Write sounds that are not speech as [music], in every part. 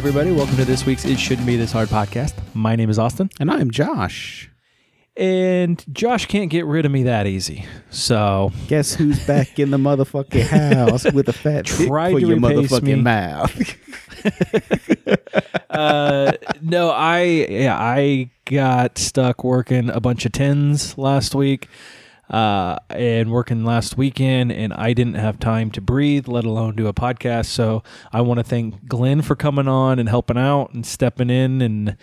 Everybody. Welcome to this week's It Shouldn't Be This Hard podcast. My name is Austin, And I'm Josh. and Josh can't get rid of me that easy. So, Guess who's back in the motherfucking house with a fat for to your motherfucking me. mouth? [laughs] uh, no, I, yeah, I got stuck working a bunch of tens last week. Uh, and working last weekend, and I didn't have time to breathe, let alone do a podcast. So I want to thank Glenn for coming on and helping out and stepping in. And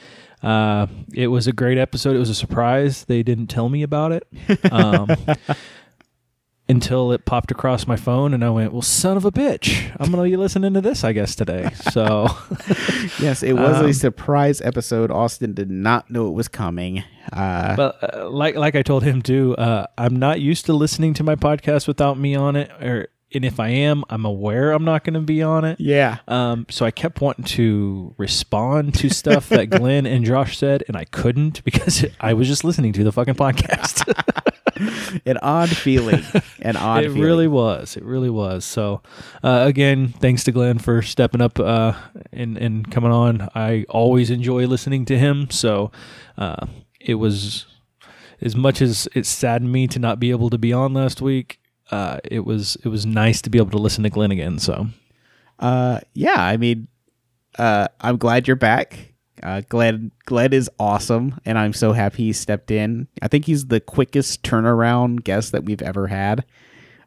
uh, it was a great episode. It was a surprise. They didn't tell me about it. [laughs] Um, until it popped across my phone and I went, "Well, son of a bitch, I'm gonna be listening to this, I guess today." [laughs] So, yes, it was Um, a surprise episode. Austin did not know it was coming. Uh, but uh, like like I told him too, uh, I'm not used to listening to my podcast without me on it, or and if I am, I'm aware I'm not going to be on it. yeah. Um, so I kept wanting to respond to stuff that [laughs] Glenn and Josh said, and I couldn't because I was just listening to the fucking podcast. [laughs] An odd feeling. An [laughs] odd it feeling. really was. It really was. So, uh, again, thanks to Glenn for stepping up uh, and and coming on. I always enjoy listening to him. So, uh, it was as much as it saddened me to not be able to be on last week. Uh, it was it was nice to be able to listen to Glenn again. So, Uh, yeah, I mean, uh, I'm glad you're back. Uh, Glenn, Glenn is awesome, and I'm so happy he stepped in. I think he's the quickest turnaround guest that we've ever had.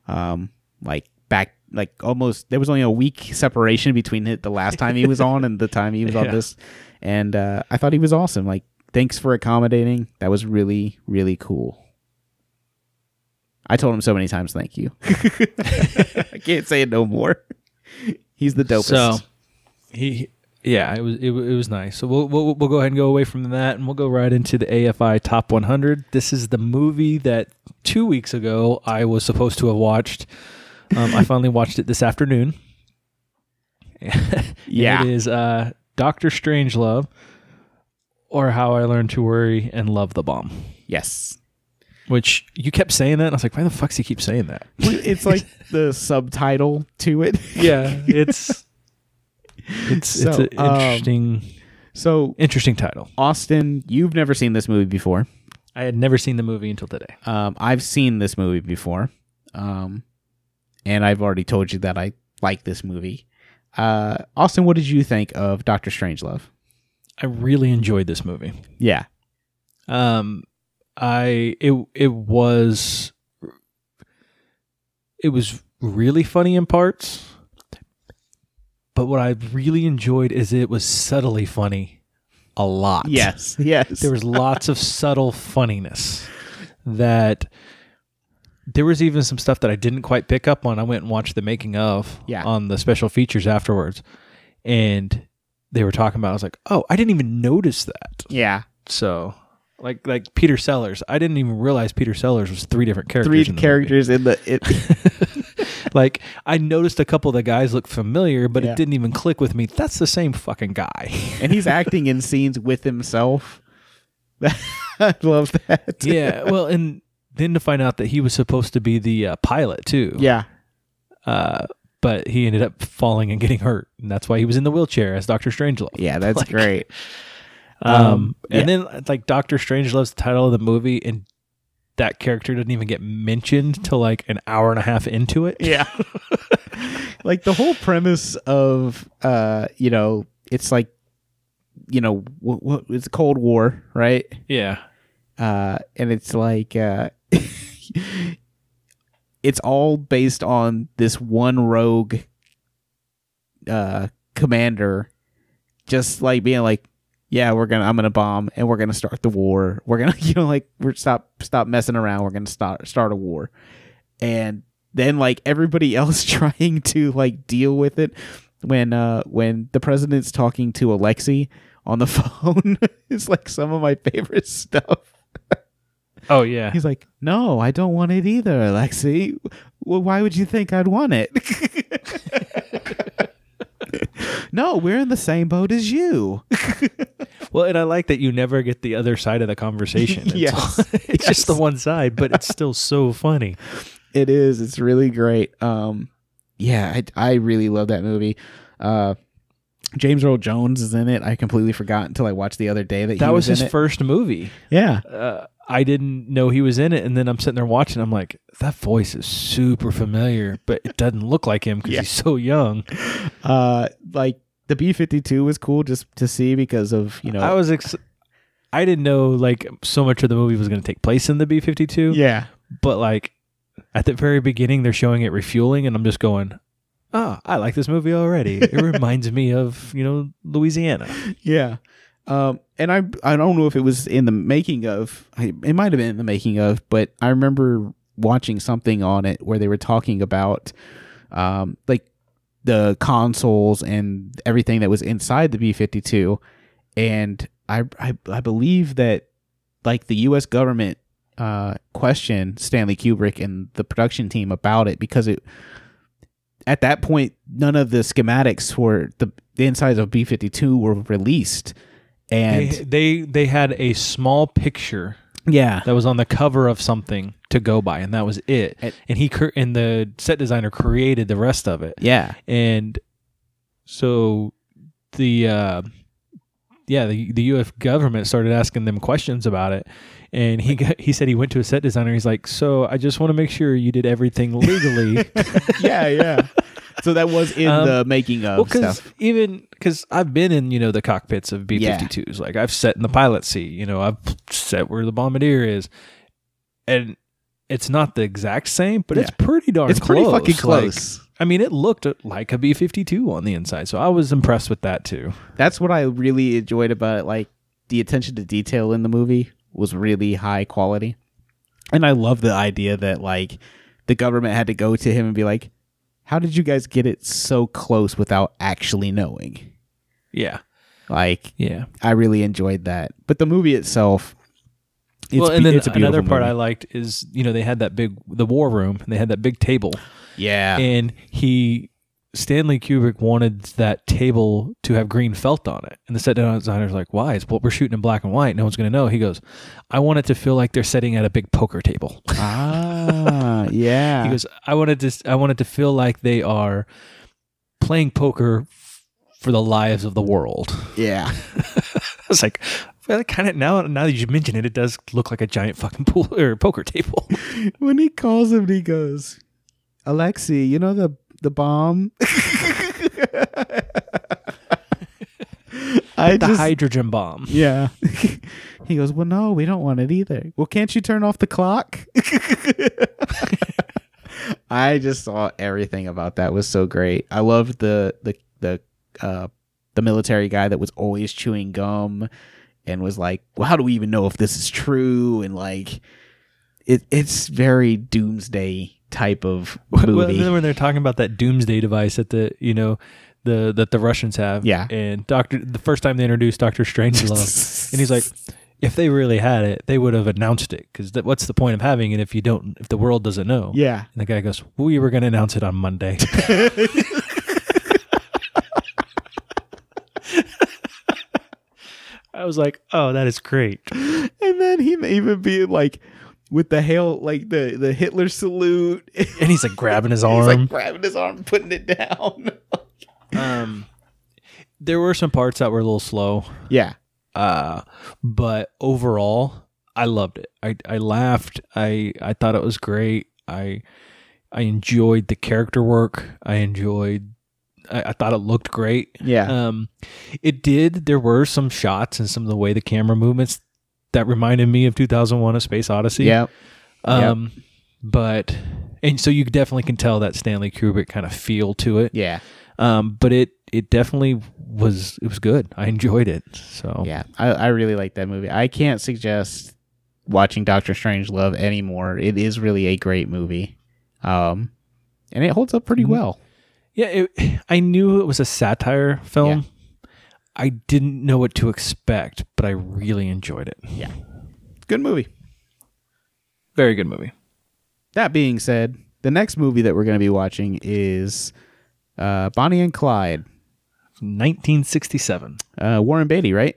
Um, like back, like almost there was only a week separation between it, the last time he was on and the time he was on [laughs] this, and uh, I thought he was awesome. Like, thanks for accommodating. That was really, really cool. I told him so many times, thank you. [laughs] I can't say it no more. He's the dopest. so he. Yeah, it was it, it was nice. So we'll, we'll we'll go ahead and go away from that, and we'll go right into the AFI Top 100. This is the movie that two weeks ago I was supposed to have watched. Um, I finally watched it this afternoon. [laughs] Yeah. it is uh, Doctor Strangelove, or How I Learned to Worry and Love the Bomb. Yes. Which you kept saying that, and I was like, why the fuck does he keep saying that? It's like [laughs] the subtitle to it. yeah, it's [laughs] it's it's So, an um, interesting So, interesting title. Austin, you've never seen this movie before. I had never seen the movie until today. Um, I've seen this movie before. Um, and I've already told you that I like this movie. Uh, Austin, what did you think of Doctor Strangelove? I really enjoyed this movie. Yeah. Um, I it it was it was really funny in parts, but what I really enjoyed is it was subtly funny, a lot. Yes. [laughs] Yes. there was lots of subtle funniness that there was even some stuff that I didn't quite pick up on. I went and watched the making of Yeah. on the special features afterwards, and they were talking about. I was like, oh, I didn't even notice that. yeah. So, like like Peter Sellers, I didn't even realize Peter Sellers was three different characters. Three in the characters in the. It, [laughs] [laughs] like I noticed a couple of the guys looked familiar, but Yeah. it didn't even click with me. That's the same fucking guy. and he's [laughs] acting in scenes with himself. I love that. yeah. Well, and then to find out that he was supposed to be the uh, pilot too. Yeah. Uh, but he ended up falling and getting hurt, and that's why he was in the wheelchair as Doctor Strangelove. Yeah. That's Like, great. Um, Um, and then like Doctor Strangelove's the title of the movie, and that character didn't even get mentioned till like an hour and a half into it. Yeah. [laughs] like the whole premise of uh, you know, it's like you know, what, what it's Cold War, right? Yeah. Uh and it's like uh [laughs] it's all based on this one rogue uh commander just like being like yeah, we're gonna. I'm gonna bomb, and we're gonna start the war. We're gonna, [laughs] you know, like we're stop stop messing around. We're gonna start start a war, and then like everybody [laughs] else trying to like deal with it when uh when the president's talking to Alexi on the [laughs] phone is like some of my favorite stuff. Oh yeah. He's like, "No, I don't want it either, Alexi. Well, why would you think I'd want it?" [laughs] no, we're in the same boat as you. [laughs] Well, and I like that you never get the other side of the conversation. It's, Yes. [laughs] it's just the one side, but it's still so funny. It is. It's really great. Um, yeah, I, I really love that movie. Uh, James Earl Jones is in it. I completely forgot until I watched the other day that, That he was, was, his first movie. Yeah, Uh, I didn't know he was in it, and then I'm sitting there watching. I'm like, that voice is super familiar, but it doesn't look like him because Yeah. he's so young. uh, like the B fifty two was cool just to see because of you know. I was, ex- I didn't know like so much of the movie was going to take place in the B52. yeah, but like at the very beginning they're showing it refueling and i'm just going oh i like this movie already it [laughs] reminds me of you know louisiana yeah. Um, and I I don't know if it was in the making of. It might have been in the making of, but I remember watching something on it where they were talking about, um, like the consoles and everything that was inside the B fifty two, and I, I I believe that like the U.S. government uh, questioned Stanley Kubrick and the production team about it because it at that point none of the schematics for the, the insides of B fifty two were released, and they, they they had a small picture yeah, that was on the cover of something to go by and that was it. And- and he cr- and the set designer created the rest of it. Yeah, and so the uh yeah the, the us government started asking them questions about it. And he got, he said he went to a set designer. He's like so i just want to make sure you did everything legally. [laughs] Yeah, yeah. [laughs] So that was in Um, the making of well because stuff. even because i've been in you know the cockpits of b-52s like i've sat in the pilot seat you know i've sat where the bombardier is and it's not the exact same but it's pretty darn It's pretty close. fucking Like, close. i mean it looked like a b-52 on the inside so i was impressed with that too That's what I really enjoyed about it. Like the attention to detail in the movie was really high quality, and I love the idea that like the government had to go to him and be like, "How did you guys get it so close without actually knowing?" yeah. Like yeah. I really enjoyed that. But the movie itself, it's, well, and be- then it's a another part I liked is you know they had that big the war room and they had that big table. Yeah, and he Stanley Kubrick wanted that table to have green felt on it, and the set designer's like, "Why? It's well, we're shooting in black and white. No one's going to know." He goes, "I want it to feel like they're sitting at a big poker table." [laughs] ah, yeah. he goes, "I wanted to I wanted to feel like they are playing poker for the lives of the world." yeah. [laughs] I was like, well, kind of now. Now that you mention it, it does look like a giant fucking pool [laughs] or poker table. when he calls him, he goes, "Alexi, you know the the bomb." [laughs] I the just hydrogen bomb. yeah. [laughs] he goes, "Well, no, we don't want it either." Well, can't you turn off the clock? [laughs] I just saw everything about that was so great. I loved the the the uh the military guy that was always chewing gum and was like, "Well, how do we even know if this is true?" And like, it it's very doomsday type of [laughs] movie. then when they're talking about that doomsday device that the you know the that the Russians have, Yeah. and Doctor the first time they introduced Doctor Strangelove, [laughs] and he's like, if they really had it, they would have announced it because what's the point of having it if you don't if the world doesn't know? yeah, And the guy goes, "We were going to announce it on Monday." [laughs] I was like, "Oh, that is great." and then he may even be like with the hail, like the the Hitler salute. And he's like grabbing his arm [laughs] He's like grabbing his arm, putting it down. [laughs] um, there were some parts that were a little slow. yeah, uh but overall i loved it. I i laughed. I i thought it was great. I i enjoyed the character work. I enjoyed i, I thought it looked great. Yeah, um it did there were some shots and some of the way the camera movements that reminded me of 2001 a space odyssey yeah, um but and so you definitely can tell that stanley kubrick kind of feel to it yeah, um but it it definitely was it was good i enjoyed it so yeah. I I really like that movie. I can't suggest watching Doctor Strangelove anymore. It is really a great movie, um, and it holds up pretty Mhm. well. Yeah, it, I knew it was a satire film. I didn't know what to expect, but I really enjoyed it. Yeah. Good movie. Very good movie. That being said, the next movie that we're going to be watching is uh, Bonnie and Clyde. 1967. Uh, Warren Beatty, right?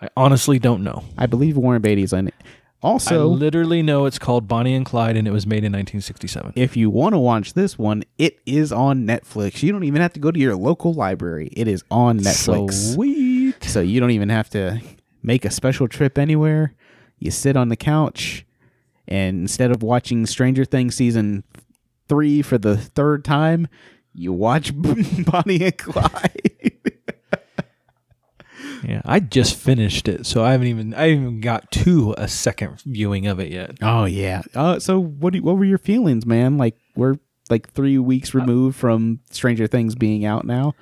I honestly don't know. I believe Warren Beatty's in it. I Also, literally know it's called Bonnie and Clyde, and it was made in 1967. if you want to watch this one, it is on Netflix. You don't even have to go to your local library. It is on Netflix. Sweet. So you don't even have to make a special trip anywhere. You sit on the couch and instead of watching Stranger Things season 3 for the third time, you watch [laughs] Bonnie and Clyde. Yeah, I just finished it, so I haven't even I haven't even got to a second viewing of it yet. Oh yeah. Uh, so what do, what were your feelings, man? Like we're like three weeks removed from Stranger Things being out now.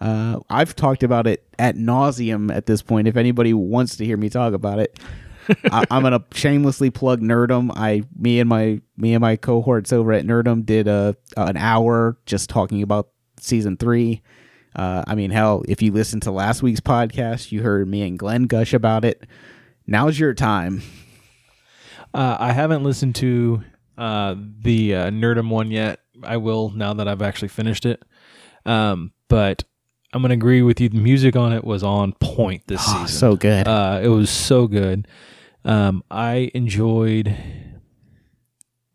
Uh, I've talked about it at nauseum at this point. If anybody wants to hear me talk about it, I, [laughs] I'm gonna shamelessly plug Nerdum. I me and my me and my cohorts over at Nerdum did a an hour just talking about season three. Uh, I mean, hell, if you listened to last week's podcast, you heard me and Glenn gush about it. Now's your time. Uh, I haven't listened to uh, the uh, Nerdum one yet. I will now that I've actually finished it. Um, but I'm gonna agree with you. The music on it was on point this Oh, season. so good. Uh, it was so good. Um, I enjoyed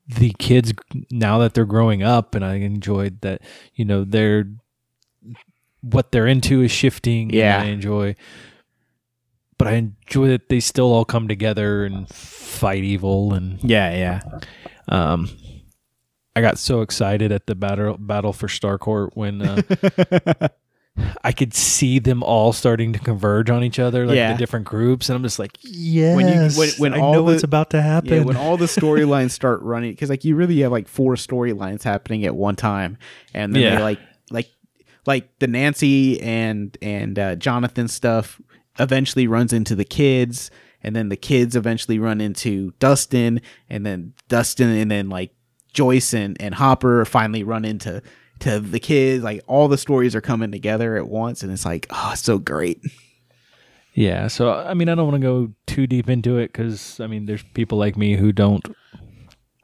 the kids now that they're growing up, and I enjoyed that you know they're what they're into is shifting. and Yeah. I enjoy, but I enjoy that they still all come together and fight evil. And yeah, yeah. um, I got so excited at the battle battle for Starcourt when. Uh, [laughs] I could see them all starting to converge on each other, like Yeah. the different groups, and I'm just like, yes, When you- when- when I all know the- what's about to happen. Yeah, when all the storylines start running, because like you really have like four storylines happening at one time, and then Yeah. they like like the Nancy and and uh, Jonathan stuff eventually runs into the kids, and then the kids eventually run into Dustin, and then Dustin, and then like Joyce and, and Hopper finally run into to the kids. Like all the stories are coming together at once, and it's like oh, it's so great. yeah, so I mean, I don't want to go too deep into it because I mean, there's people like me who don't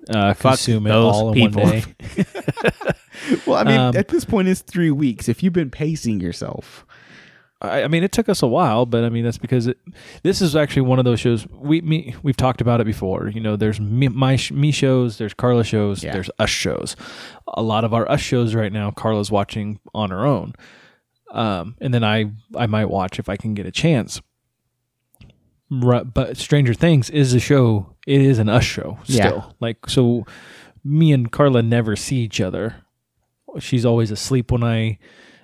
uh, consume it all in people. one day. [laughs] [laughs] [laughs] Well, I mean, Um, at this point, it's three weeks. If you've been pacing yourself. I, I mean, it took us a while, but I mean, that's because it, this is actually one of those shows. We me, we've talked about it before. You know, there's me, my me shows, there's Carla shows, Yeah. there's us shows. A lot of our us shows right now, Carla's watching on her own, um, and then I I might watch if I can get a chance. But Stranger Things is a show. It is an us show Yeah. still. Like so, me and Carla never see each other. She's always asleep when I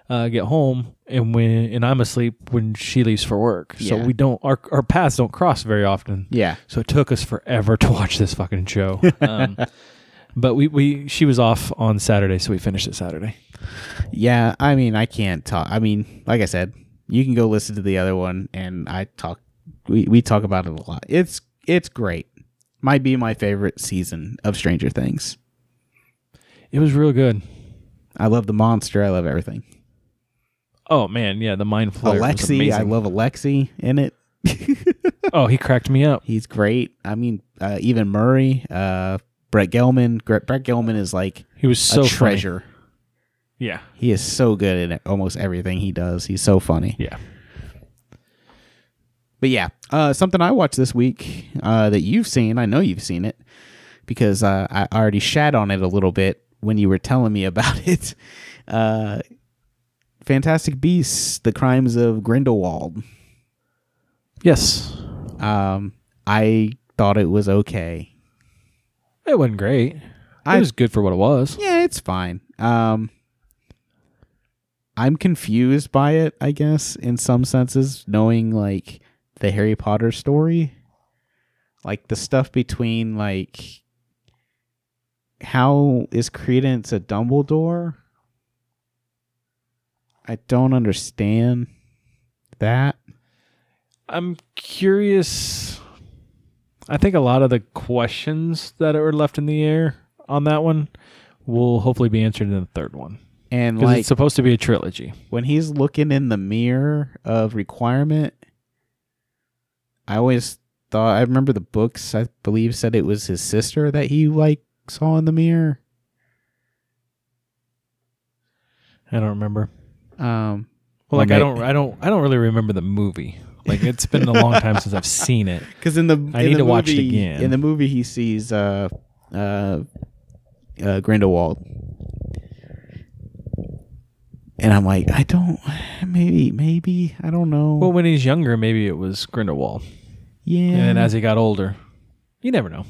uh, get home, and when and I'm asleep when she leaves for work. So Yeah. we don't our our paths don't cross very often. Yeah. So it took us forever [laughs] to watch this fucking show. [laughs] Um, but we we she was off on Saturday, so we finished it Saturday. Yeah. I mean, I can't talk. I mean, like I said, you can go listen to the other one, and I talk. We we talk about it a lot. It's it's great. Might be my favorite season of Stranger Things. It was real good. I love the monster. I love everything. Oh man, yeah, the Mind Flayer. was Alexi, I love Alexi in it. [laughs] Oh, he cracked me up. He's great. I mean, uh, even Murray, uh, Brett Gelman. Gre- Brett Gelman is like He was so a funny. treasure. Yeah, He is so good at almost everything he does. He's so funny. yeah. But yeah, uh, something I watched this week uh, that you've seen. I know you've seen it because uh, I already shat on it a little bit when you were telling me about [laughs] it. Uh, Fantastic Beasts: The Crimes of Grindelwald. Yes, Um, I thought it was okay. it wasn't great. It I- was good for what it was. Yeah, it's fine. Um, I'm confused by it, I guess, in some senses, knowing like the Harry Potter story, like the stuff between like how is Credence a Dumbledore? I don't understand that. I'm curious. I think a lot of the questions that are left in the air on that one will hopefully be answered in the third one And like it's supposed to be a trilogy. when he's looking in the mirror of requirement, I always thought I remember the books I believe said it was his sister that he like saw in the mirror. I don't remember. Um Well, like Or I don't, I don't, I don't really remember the movie. Like it's been a long time since I've seen it. [laughs] Because in the I in need the to watch it again. In the movie, he sees uh, uh, uh, Grindelwald, and I'm like, I don't. Maybe, maybe I don't know. Well, when he's younger, maybe it was Grindelwald, yeah. and then as he got older, you never know.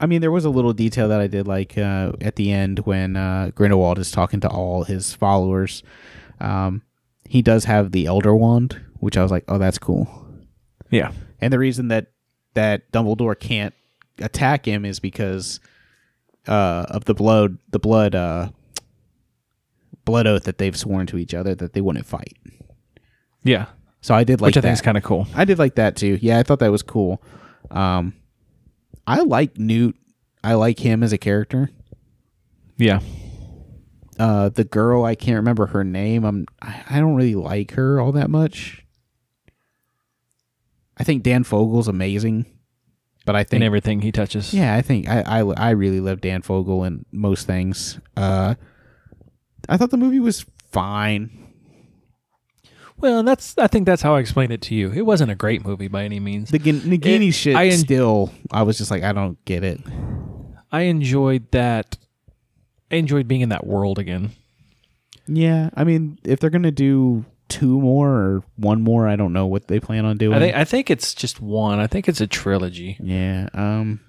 I mean, there was a little detail that I did like uh, at the end when uh, Grindelwald is talking to all his followers. Um, he does have the Elder Wand, which I was like, oh, that's cool. Yeah, And the reason that that Dumbledore can't attack him is because uh, of the blood, the blood, uh, blood oath that they've sworn to each other that they wouldn't fight. yeah, So I did like which I that. think is kind of cool. I did like that too. Yeah, I thought that was cool. Um, I like Newt. I like him as a character. Yeah, Uh, the girl I can't remember her name. I'm I, don't really like her all that much. I think Dan Fogler's amazing, but I in think everything he touches. yeah, I think I, I I really love Dan Fogel in most things. Uh, I thought the movie was fine. Well, and that's I think that's how I explained it to you. It wasn't a great movie by any means. The Gin- Nagini It- shit I en- still. I was just like, I don't get it. I enjoyed that. I enjoyed being in that world again. Yeah, I mean, if they're gonna do two more or one more, I don't know what they plan on doing. I think I think it's just one. I think it's a trilogy. yeah, um,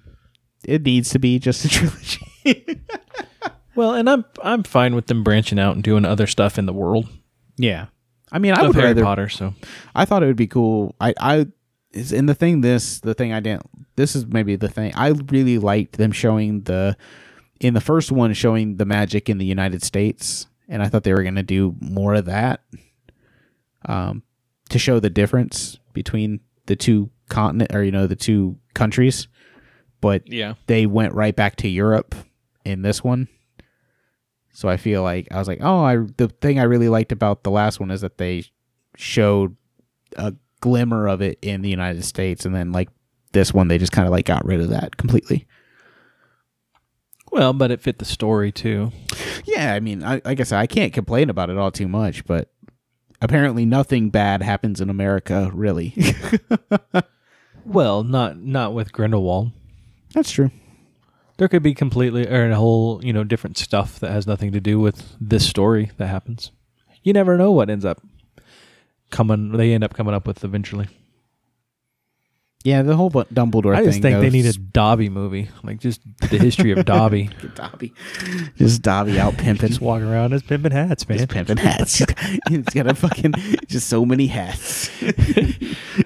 it needs to be just a [laughs] trilogy. Well, and I'm I'm fine with them branching out and doing other stuff in the world yeah, I mean, I would Harry rather. Potter. So I thought it would be cool. I, I, is in the thing. This, the thing I didn't. This is maybe the thing I really liked them showing the, in the first one showing the magic in the United States, and I thought they were going to do more of that, um, to show the difference between the two continent or you know the two countries, but yeah, they went right back to Europe in this one. So I feel like I was like, oh, I the thing I really liked about the last one is that they showed a glimmer of it in the United States, and then like this one, they just kind of like got rid of that completely. well, but it fit the story too. Yeah, I mean, I, like I said, I can't complain about it all too much, but apparently nothing bad happens in America, really. [laughs] Well, not not with Grindelwald. That's true. There could be completely or a whole you know different stuff that has nothing to do with this story that happens. You never know what ends up coming. They end up coming up with eventually. Yeah, the whole Dumbledore I thing. just think they need a Dobby movie, like just the history of Dobby. [laughs] Dobby, just Dobby out [laughs] pimping. just walking around as pimping hats, man. Just pimping hats. [laughs] He's got a fucking just so many hats.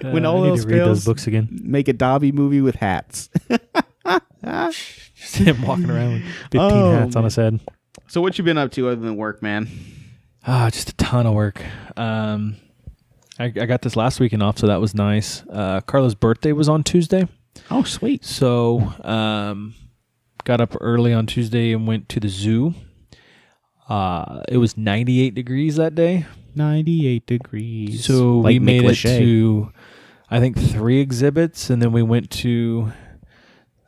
when Uh, all I need else to read fails, those books again. make a Dobby movie with hats. Just [laughs] him walking around with fifteen Oh, hats on his head. so what you been up to other than work, man? Ah, just a ton of work. Um, I, I got this last weekend off, so that was nice. Uh, Carla's birthday was on Tuesday, Oh, sweet. so um, got up early on Tuesday and went to the zoo. Uh, it was 98 degrees that day, Ninety-eight degrees. so we Like made Nick it Lachey. to, I think, three exhibits, and then we went to,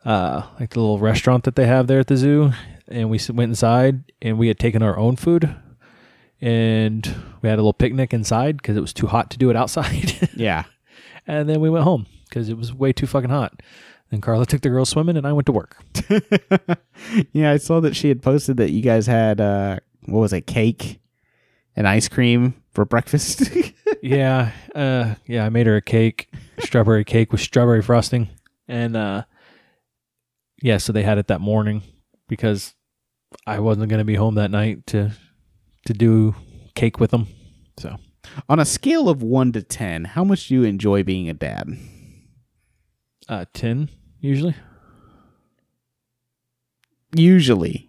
uh, like the little restaurant that they have there at the zoo, and we went inside, and we had taken our own food, and we had a little picnic inside because it was too hot to do it outside, [laughs] Yeah. and then we went home because it was way too fucking hot. Then Carla took the girls swimming, and I went to work. [laughs] yeah, I saw that she had posted that you guys had uh what was it, cake and ice cream for breakfast. [laughs] yeah, uh, yeah, I made her a cake, strawberry cake with strawberry frosting, and uh, yeah, so they had it that morning because I wasn't gonna be home that night to to do cake with them. So On a scale of one to ten, how much do you enjoy being a dad? uh, ten usually. Usually.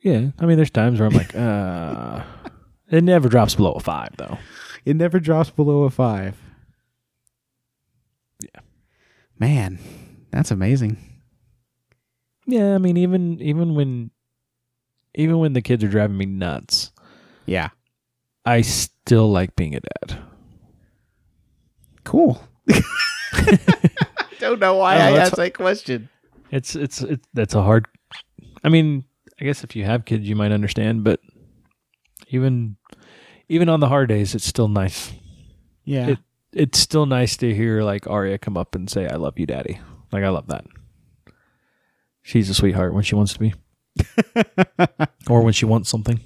Yeah, I mean, there's times where I'm like, uh, it never drops below a five though. It never drops below a five. Yeah. Man, that's amazing. Yeah, I mean, even even when even when the kids are driving me nuts, Yeah. I still like being a dad. Cool. [laughs] [laughs] I Don't know why Oh, I asked that question. It's it's it's that's a hard. I mean, I guess if you have kids, you might understand, but even even on the hard days, it's still nice. Yeah. It- it's still nice to hear like Arya come up and say, "I love you, Daddy." Like I love that. She's a sweetheart when she wants to be, [laughs] or when she wants something.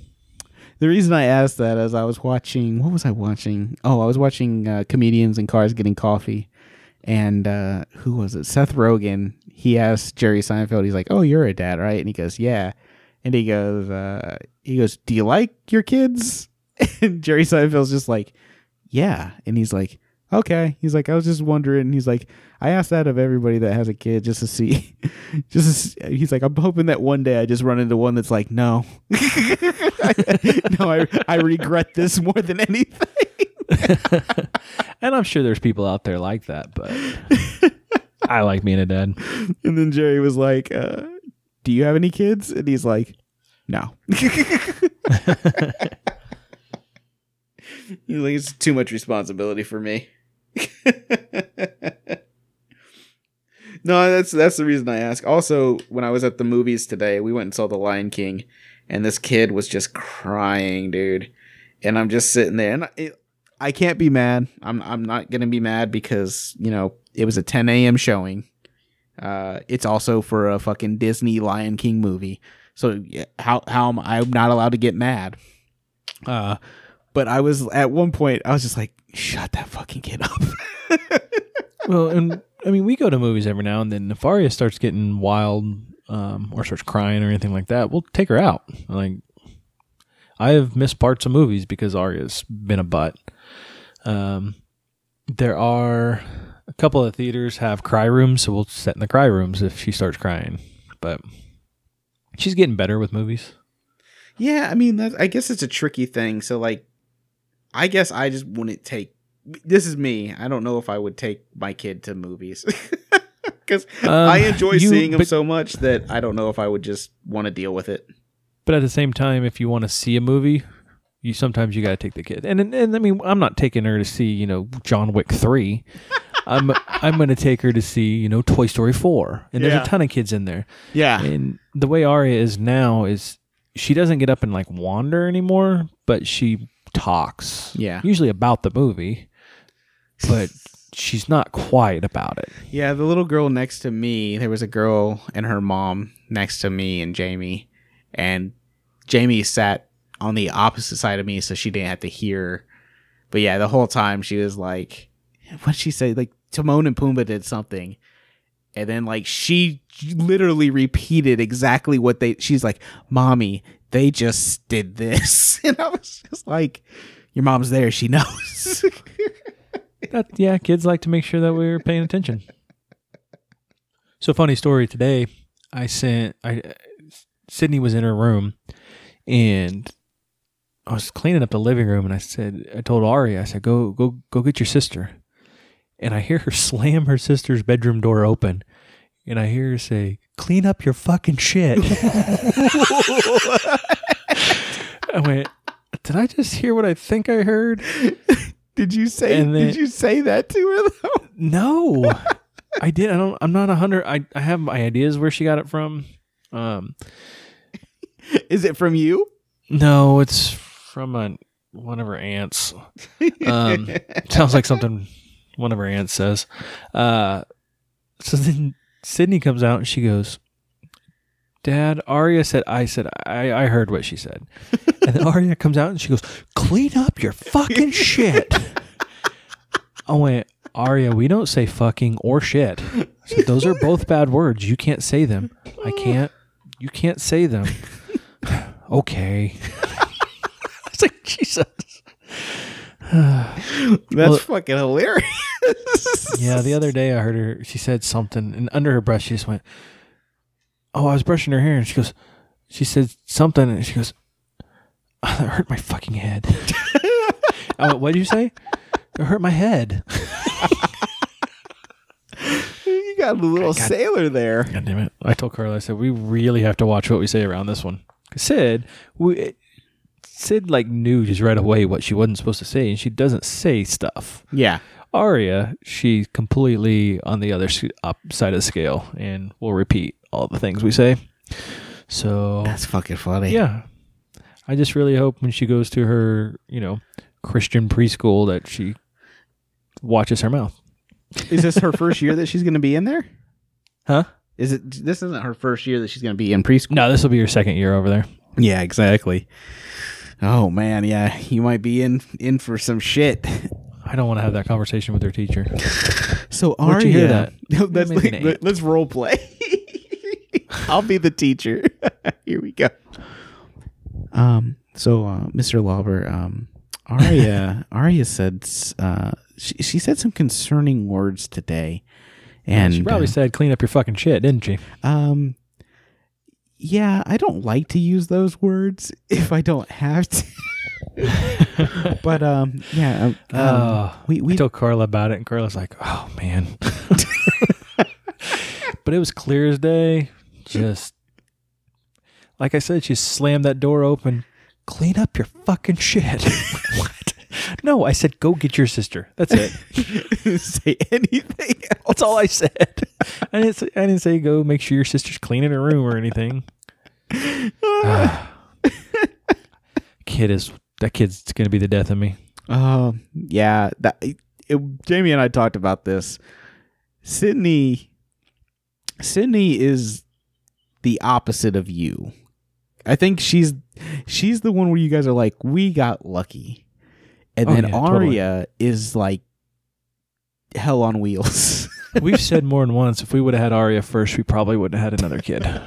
The reason I asked that is I was watching. What was I watching? Oh, I was watching uh, comedians in cars getting coffee, and uh, who was it? Seth Rogen. He asked Jerry Seinfeld. He's like, "Oh, you're a dad, right?" And he goes, "Yeah." And he goes, uh, "He goes, do you like your kids?" [laughs] And Jerry Seinfeld's just like, "Yeah." And he's like, "Okay." He's like, "I was just wondering." He's like, "I asked that of everybody that has a kid just to see." [laughs] just to see. he's like, "I'm hoping that one day I just run into one that's like, no, [laughs] no, I I regret this more than anything." [laughs] and I'm sure there's people out there like that, but I like being a dad. And then Jerry was like, uh, "Do you have any kids?" And he's like, "No." he's like, "It's too much responsibility for me." [laughs] no, that's that's the reason I ask. Also, when I was at the movies today, we went and saw The Lion King, and this kid was just crying, dude. And I'm just sitting there, and it, I can't be mad. I'm I'm not gonna be mad because you know it was a 10 a.m. showing. Uh, it's also for a fucking Disney Lion King movie. So how how am I not allowed to get mad? Uh, but I was at one point I was just like, shut that fucking kid up. [laughs] well, and I mean, we go to movies every now and then. If Arya starts getting wild um, or starts crying or anything like that, we'll take her out. Like, I have missed parts of movies because Arya's been a butt. Um, there are a couple of theaters have cry rooms, so we'll sit in the cry rooms if she starts crying. But she's getting better with movies. Yeah, I mean, that, I guess it's a tricky thing. So, like, I guess I just wouldn't take. This is me. I don't know if I would take my kid to movies [laughs] because Um, I enjoy you- seeing them but- so much that I don't know if I would just want to deal with it. But at the same time, if you want to see a movie, you sometimes you got to take the kid. And, and and I mean, I'm not taking her to see you know John Wick three. [laughs] I'm I'm going to take her to see you know Toy Story four, and there's a ton of kids in there. Yeah, And the way Arya is now is she doesn't get up and like wander anymore, but she talks. Yeah. usually about the movie, but she's not quiet about it. yeah. The little girl next to me, there was a girl and her mom next to me and Jamie, and Jamie sat on the opposite side of me, so she didn't have to hear. But yeah, the whole time she was like, "What'd she say?" Like Timon and Pumbaa did something, and then like she literally repeated exactly what they. She's like, "Mommy, they just did this," [laughs] and I was just like, "Your mom's there. She knows." [laughs] That yeah, kids like to make sure that we're paying attention. So funny story today. I sent I Sydney was in her room, and I was cleaning up the living room, and I said I told Ari I said go go go get your sister, and I hear her slam her sister's bedroom door open, and I hear her say clean up your fucking shit. [laughs] I went. Did I just hear what I think I heard? did you say? Then- did you say that to her though? No, I did. I don't. I'm not a hundred. I I have my ideas where she got it from. Um, Is it from you? no, it's from a, one of her aunts. Um, sounds like something one of her aunts says. Uh, so then Sydney comes out and she goes, "Dad, Arya said." I said, "I I heard what she said." [laughs] And then Arya comes out and she goes, "Clean up your fucking shit." [laughs] I went, Arya, we don't say fucking or shit. Said, Those are both bad words. You can't say them. I can't. You can't say them. [laughs] okay. it's like Jesus. That's Well- fucking hilarious. Yeah, the other day I heard her. She said something, and under her breath, she just went, "Oh, I was brushing her hair," and she goes, "She said something," and she goes, "Ah, "That hurt my fucking head." I went, "What did you say?" It hurt my head. you got a little God. sailor there. God damn it! I told Carla, I said we really have to watch what we say around this one. Sid, we, Sid like knew just right away what she wasn't supposed to say, and she doesn't say stuff. Yeah. Arya, she's completely on the other up side of the scale, and will repeat all the things we say. So That's fucking funny. yeah, I just really hope when she goes to her, you know, Christian preschool that she watches her mouth. Is this her first year that she's going to be in there? Huh? Is it? This isn't her first year that she's going to be in preschool. No, this will be your second year over there. Yeah, exactly. Oh man, yeah, you might be in in for some shit. I don't want to have that conversation with her teacher. So Where'd Arya, you hear that? [laughs] That's like- eight. let's role play. [laughs] I'll be the teacher. [laughs] Here we go. Um. So, uh, Mr. Lauber, um, Arya, Arya said, uh, she, she said some concerning words today, and she probably uh, said, "Clean up your fucking shit," didn't she? um, yeah, I don't like to use those words if I don't have to. [laughs] but um, yeah, um, um, Oh, we we we told Carla about it, and Carla's like, "Oh man," [laughs] but it was clear as day. Just like I said, she slammed that door open. Clean up your fucking shit. [laughs] what? No, I said, go get your sister. That's it. [laughs] say anything else. That's all I said. I didn't. Say, I didn't say go make sure your sister's cleaning her room or anything. [sighs] Kid is that kid's gonna be the death of me. Um, yeah, that it, Jamie and I talked about this. Sydney, Sydney is the opposite of you. I think she's she's the one where you guys are like, we got lucky, and Oh, then yeah, totally. Arya is like hell on wheels. [laughs] We've said more than once. If we would have had Arya first, we probably wouldn't have had another kid. [laughs]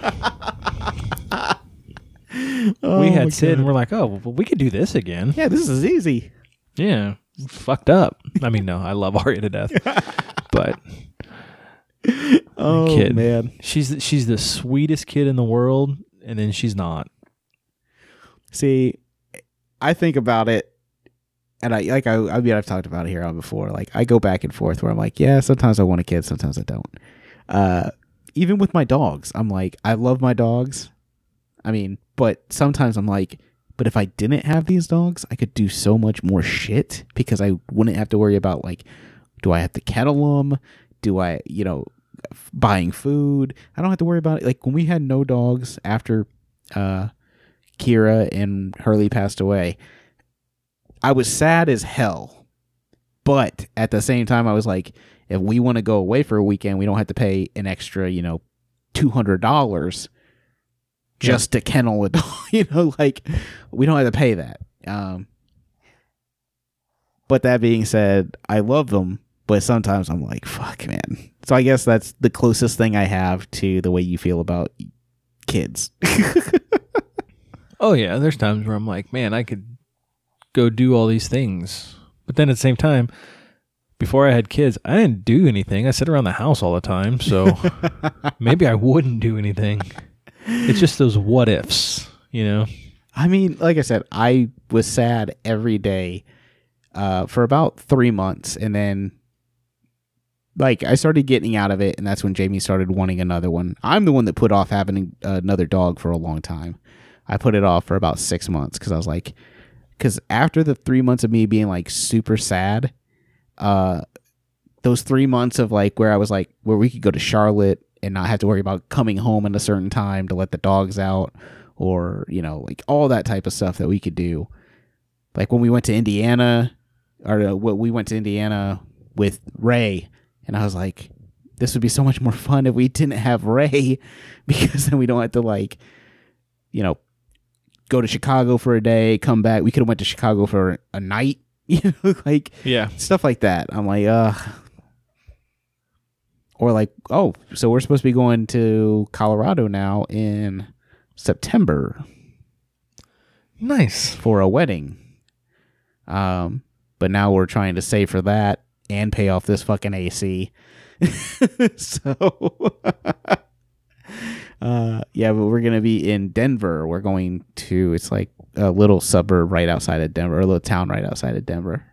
Oh we had Sid, and we're like, oh, well, we could do this again. yeah, this is easy. Yeah, fucked up. I mean, no, I love Arya to death, [laughs] but Oh Kid. man, she's she's the sweetest kid in the world, and then she's not. See, I think about it, and I like I, I mean I've talked about it here on before. Like I go back and forth where I'm like, yeah, sometimes I want a kid, sometimes I don't. Uh, even with my dogs, I'm like, I love my dogs. I mean, but sometimes I'm like, but if I didn't have these dogs, I could do so much more shit because I wouldn't have to worry about like, do I have to kettle them? Do I, you know, buying food? I don't have to worry about it. Like when we had no dogs after, uh, Kira and Hurley passed away, I was sad as hell. But at the same time, I was like, if we want to go away for a weekend, we don't have to pay an extra, you know, two hundred dollars just to kennel a [laughs] dog. you know, like we don't have to pay that. Um, but that being said, I love them, but sometimes I'm like, fuck, man. So I guess that's the closest thing I have to the way you feel about kids. [laughs] Oh yeah, there's times where I'm like, man, I could go do all these things, but then at the same time, before I had kids, I didn't do anything. I sit around the house all the time, so [laughs] maybe I wouldn't do anything. It's just those what ifs, you know. I mean, like I said, I was sad every day uh, for about three months, and then like I started getting out of it, and that's when Jamie started wanting another one. I'm the one that put off having another dog for a long time. I put it off for about six months because I was like, because after the three months of me being like super sad, uh, those three months of like where I was like where we could go to Charlotte and not have to worry about coming home at a certain time to let the dogs out or you know like all that type of stuff that we could do. Like when we went to indiana or uh, what we went to indiana with ray and i was like this would be so much more fun if we didn't have ray [laughs] because then we don't have to like you know go to chicago for a day come back we could have went to chicago for a night [laughs] you know like Yeah. stuff like that. I'm like, uh or like, oh, so we're supposed to be going to Colorado now in September Nice. for a wedding. Um, but now we're trying to save for that and pay off this fucking AC. [laughs] so [laughs] uh yeah, but we're gonna be in Denver. We're going to it's like a little suburb right outside of Denver, a little town right outside of Denver.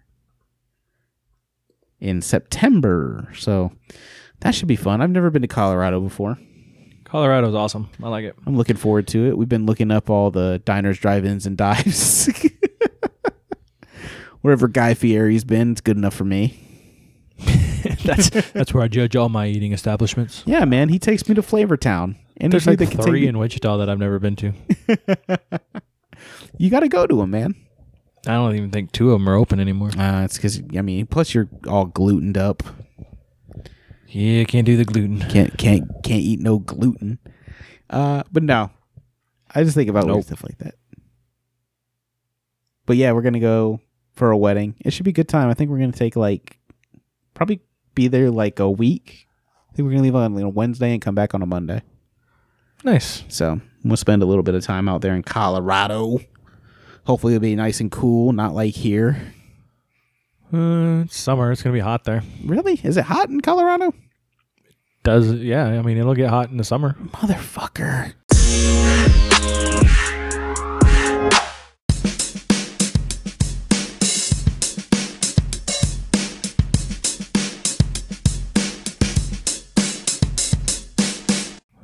In September. So that should be fun. I've never been to Colorado before. Colorado's awesome. I like it. I'm looking forward to it. We've been looking up all the diners, drive-ins, and dives. [laughs] Wherever Guy Fieri's been, it's good enough for me. [laughs] that's that's where I judge all my eating establishments. Yeah, man, he takes me to Flavortown. And There's like take three me- in Wichita that I've never been to. [laughs] You got to go to them, man. I don't even think two of them are open anymore. Uh, it's because I mean, plus you're all glutened up. Yeah, can't do the gluten. Can't can't can't eat no gluten. Uh, but no, I just think about Nope. stuff like that. But yeah, we're gonna go for a wedding. It should be a good time. I think we're gonna take like probably be there like a week. I think we're gonna leave on know, Wednesday and come back on a Monday. Nice. So we'll spend a little bit of time out there in Colorado. Hopefully it'll be nice and cool, not like here. Uh, it's summer. It's gonna be hot there. Really? Is it hot in Colorado? It does yeah? I mean, it'll get hot in the summer. Motherfucker.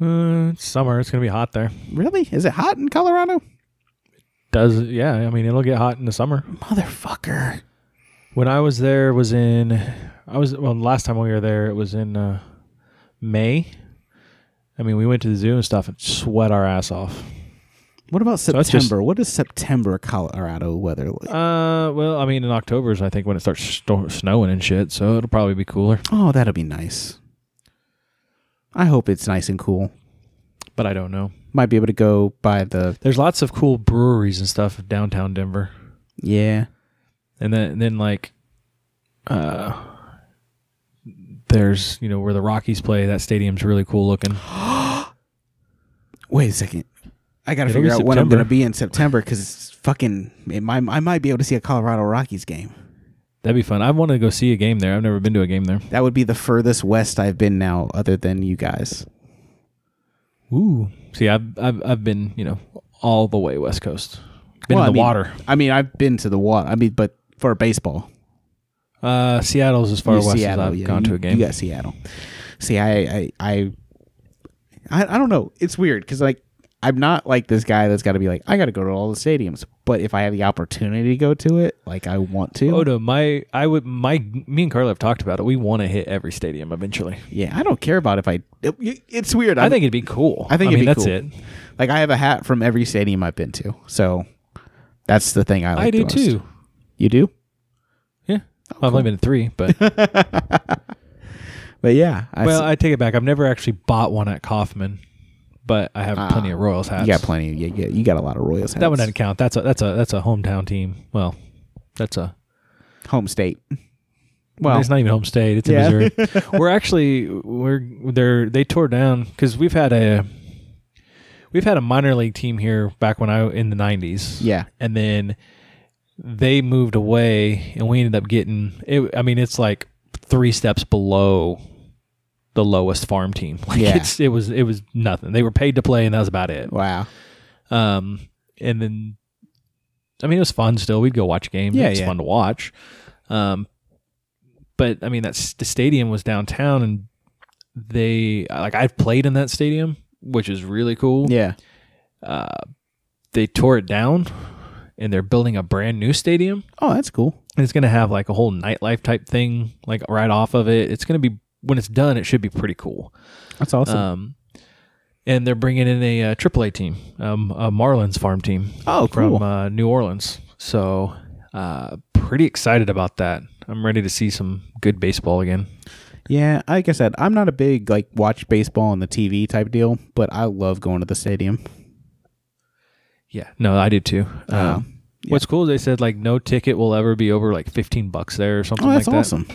Uh, it's summer. It's gonna be hot there. Really? Is it hot in Colorado? Does yeah? I mean, it'll get hot in the summer. Motherfucker. When I was there, was in I was well. Last time we were there, it was in uh, May. I mean, we went to the zoo and stuff and sweat our ass off. What about September? just- what is September Colorado weather like? Uh, well, I mean, in October is I think when it starts sto- snowing and shit, so it'll probably be cooler. Oh, that'll be nice. I hope it's nice and cool. But I don't know. Might be able to go by the There's lots of cool breweries and stuff downtown Denver, yeah. and then and then like, uh, there's you know where the Rockies play. That stadium's really cool looking. [gasps] Wait a second. I got to It'll figure out when I'm going to be in September because it's fucking. It might, I might be able to see a Colorado Rockies game. That'd be fun. I want to go see a game there. I've never been to a game there. That would be the furthest west I've been now, other than you guys. Ooh. See, I've I've I've been you know all the way west coast. Been Well, in I the mean- water. I mean, I've been to the water. I mean, but for baseball, Uh, Seattle's as far You- west Seattle, as I've yeah, gone you, to a game. You got Seattle. See, I, I, I, I, I don't know. It's weird because like I'm not like this guy that's got to be like I got to go to all the stadiums. But if I have the opportunity to go to it, like I want to. Oh no, my I would my me and Carla have talked about it. We want to hit every stadium eventually. Yeah, I don't care about if I. it- it's weird. I think it'd be cool. I think I it'd mean, be that's cool. it. like I have a hat from every stadium I've been to. So that's the thing I like. I do too. You do? Yeah. Oh, well, I've only been to three, but [laughs] But yeah, I well, s- I take it back. I've never actually bought one at Kauffman, but I have Ah, plenty of Royals hats. you got plenty. You get you got a lot of Royals hats. That one doesn't count. That's a that's a that's a hometown team. Well, that's a home state. Well, it's not even home state. It's in Yeah. Missouri. [laughs] we're actually we're they're they tore down because we've had a we've had a minor league team here back when I in the nineties. yeah, and then they moved away, and we ended up getting it. I mean, it's like three steps below the lowest farm team. [laughs] Like Yeah. it's it was it was nothing. They were paid to play, and that was about it. wow. Um, and then, I mean, it was fun. Still, we'd go watch games. Yeah, it's yeah. fun to watch. Um, but I mean, that's the stadium was downtown, and they like I've played in that stadium, which is really cool. Yeah. Uh, they tore it down, and they're building a brand new stadium. Oh, that's cool. And it's gonna have like a whole nightlife type thing, like right off of it. It's gonna be when it's done, it should be pretty cool. That's awesome. Um, and they're bringing in a uh, AAA team, um, a Marlins farm team oh, from uh, New Orleans. So, uh, pretty excited about that. I'm ready to see some good baseball again. yeah, like I said, I'm not a big like watch baseball on the TV type deal, but I love going to the stadium. Yeah, no, I did too. Uh, Um, What's cool is they said like no ticket will ever be over like 15 bucks there or something Oh, like that's that. awesome.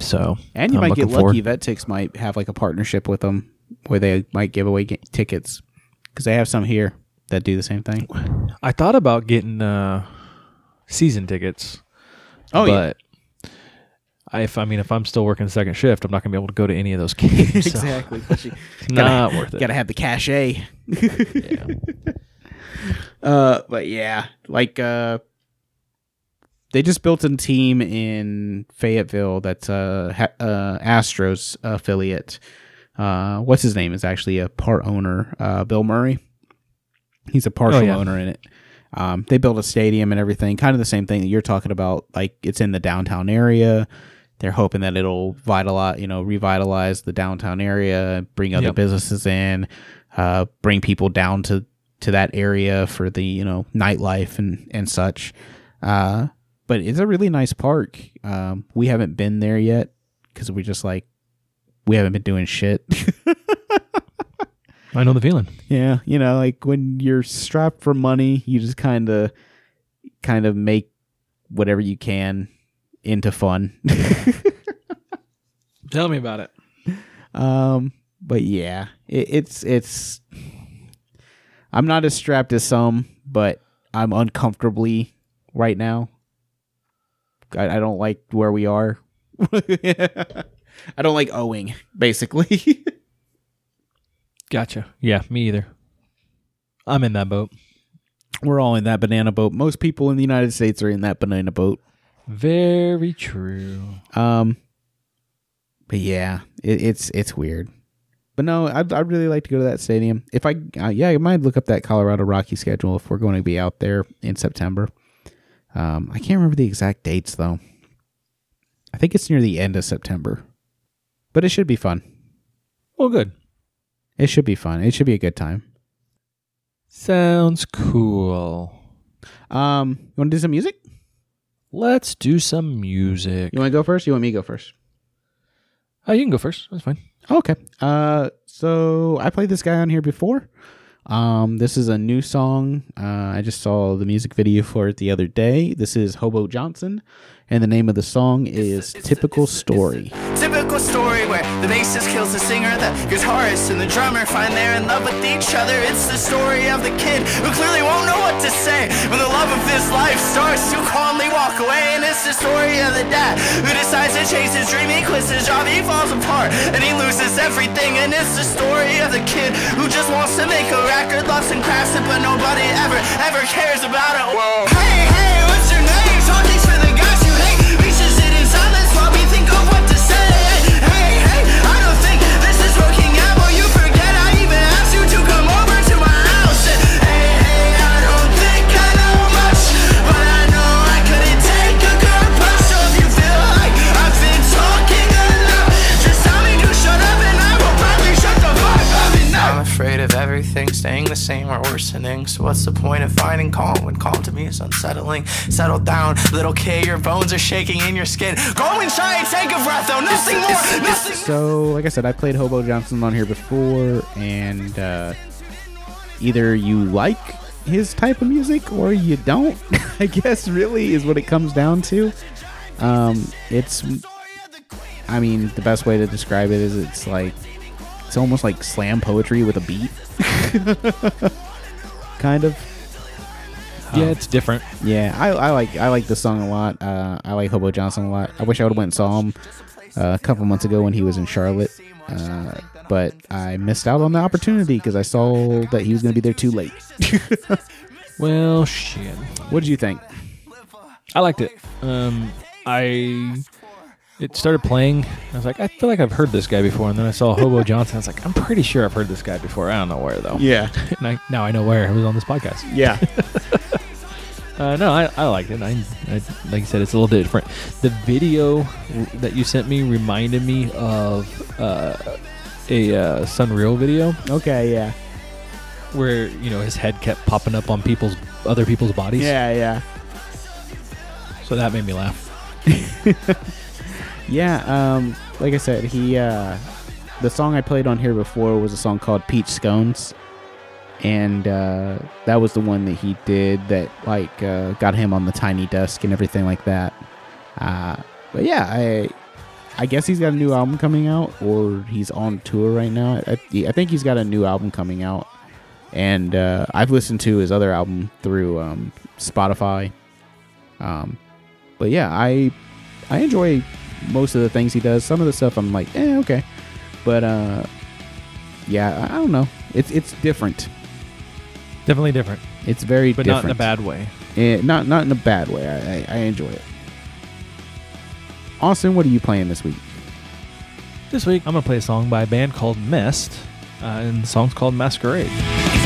So, And you I'm might get lucky. forward. Vet Tix might have like a partnership with them where they might give away ga- tickets because they have some here that do the same thing. I thought about getting uh, season tickets. Oh, yeah. but I, if I mean if I'm still working second shift, I'm not gonna be able to go to any of those [laughs] games. exactly. [laughs] But you it's not worth it. gotta have the cachet. yeah. [laughs] Uh, but yeah, like uh, they just built a team in Fayetteville that's uh, ha- uh Astros affiliate. Uh, what's his name is actually a part owner. Uh, Bill Murray. He's a partial Oh, yeah. owner in it. Um, they built a stadium and everything, kind of the same thing that you're talking about. Like it's in the downtown area. They're hoping that it'll vitalize, you know, revitalize the downtown area, bring other Yep. businesses in, uh, bring people down to to that area for the you know nightlife and and such. Uh, but it's a really nice park. Um, we haven't been there yet because we just like we haven't been doing shit. I know the feeling. yeah, you know, like when you're strapped for money, you just kind of kind of make whatever you can into fun. [laughs] Tell me about it. Um, but yeah, it, it's it's. I'm not as strapped as some, but I'm uncomfortably right now. I, I don't like where we are. [laughs] I don't like owing, basically. [laughs] Gotcha. Yeah, me either. I'm in that boat. We're all in that banana boat. Most people in the United States are in that banana boat. Very true. Um, but yeah, it, it's it's weird. But no, I'd, I'd really like to go to that stadium. If I, uh, yeah, I might look up that Colorado Rocky schedule if we're going to be out there in September. Um, I can't remember the exact dates though. I think it's near the end of September, but it should be fun. Well, good. It should be fun. It should be a good time. Sounds cool. Um, you want to do some music? Let's do some music. You want to go first? You want me to go first? Oh, you can go first. That's fine. Okay. Uh, so I played this guy on here before. Um, this is a new song. Uh, I just saw the music video for it the other day. This is Hobo Johnson, and the name of the song is Typical Story. Typical story where the bassist kills the singer, the guitarist and the drummer find they're in love with each other. It's the story of the kid who clearly won't know what to say when the love of his life starts to calmly walk away. And it's the story of the dad who decides to chase his dream. He quits his job, he falls apart, and he loses everything. And it's the story of the kid who just wants to make a record, loves and crafts it, but nobody ever, ever cares about it. Whoa. Hey, hey, what's your name? Talking's everything staying the same or worsening. So what's the point of finding calm when calm to me is unsettling? Settle down, little kid. Your bones are shaking in your skin. Go and try and take a breath, though. Nothing more. Nothing. So, like I said, I played Hobo Johnson on here before, and uh, either you like his type of music or you don't. [laughs] I guess really is what it comes down to. Um, it's, I mean, the best way to describe it is it's like it's almost like slam poetry with a beat, [laughs] kind of. Yeah, it's different. Yeah, I, I like I like the song a lot. Uh, I like Hobo Johnson a lot. I wish I would have went and saw him uh, a couple months ago when he was in Charlotte, uh, but I missed out on the opportunity because I saw that he was going to be there too late. [laughs] Well, shit. what did you think? I liked it. Um, I it started playing. I was like, I feel like I've heard this guy before, and then I saw Hobo [laughs] Johnson. I was like, I'm pretty sure I've heard this guy before. I don't know where though. Yeah, [laughs] And I, now I know where. It was on this podcast. yeah, [laughs] Uh, no, I, I liked it. I, I like I said, it's a little different. The video that you sent me reminded me of uh, a uh, Sunreal video okay, yeah, where you know his head kept popping up on people's other people's bodies. yeah, yeah, So that made me laugh. Yeah. Um, like I said, he uh, the song I played on here before was a song called Peach Scones. And uh, that was the one that he did that like uh, got him on the tiny desk and everything like that. Uh, but yeah, I I guess he's got a new album coming out, or he's on tour right now. I, I think he's got a new album coming out, and uh, I've listened to his other album through um, Spotify. Um, but yeah, I I enjoy most of the things he does. Some of the stuff I'm like, eh, okay, but uh, yeah, I, I don't know. It's it's different. Definitely different, It's very but different. not in a bad way. Eh, not not in a bad way. I, I, I enjoy it. Austin, what are you playing this week? This week, I'm gonna play a song by a band called Mest, uh, and the song's called Masquerade. It's masquerade,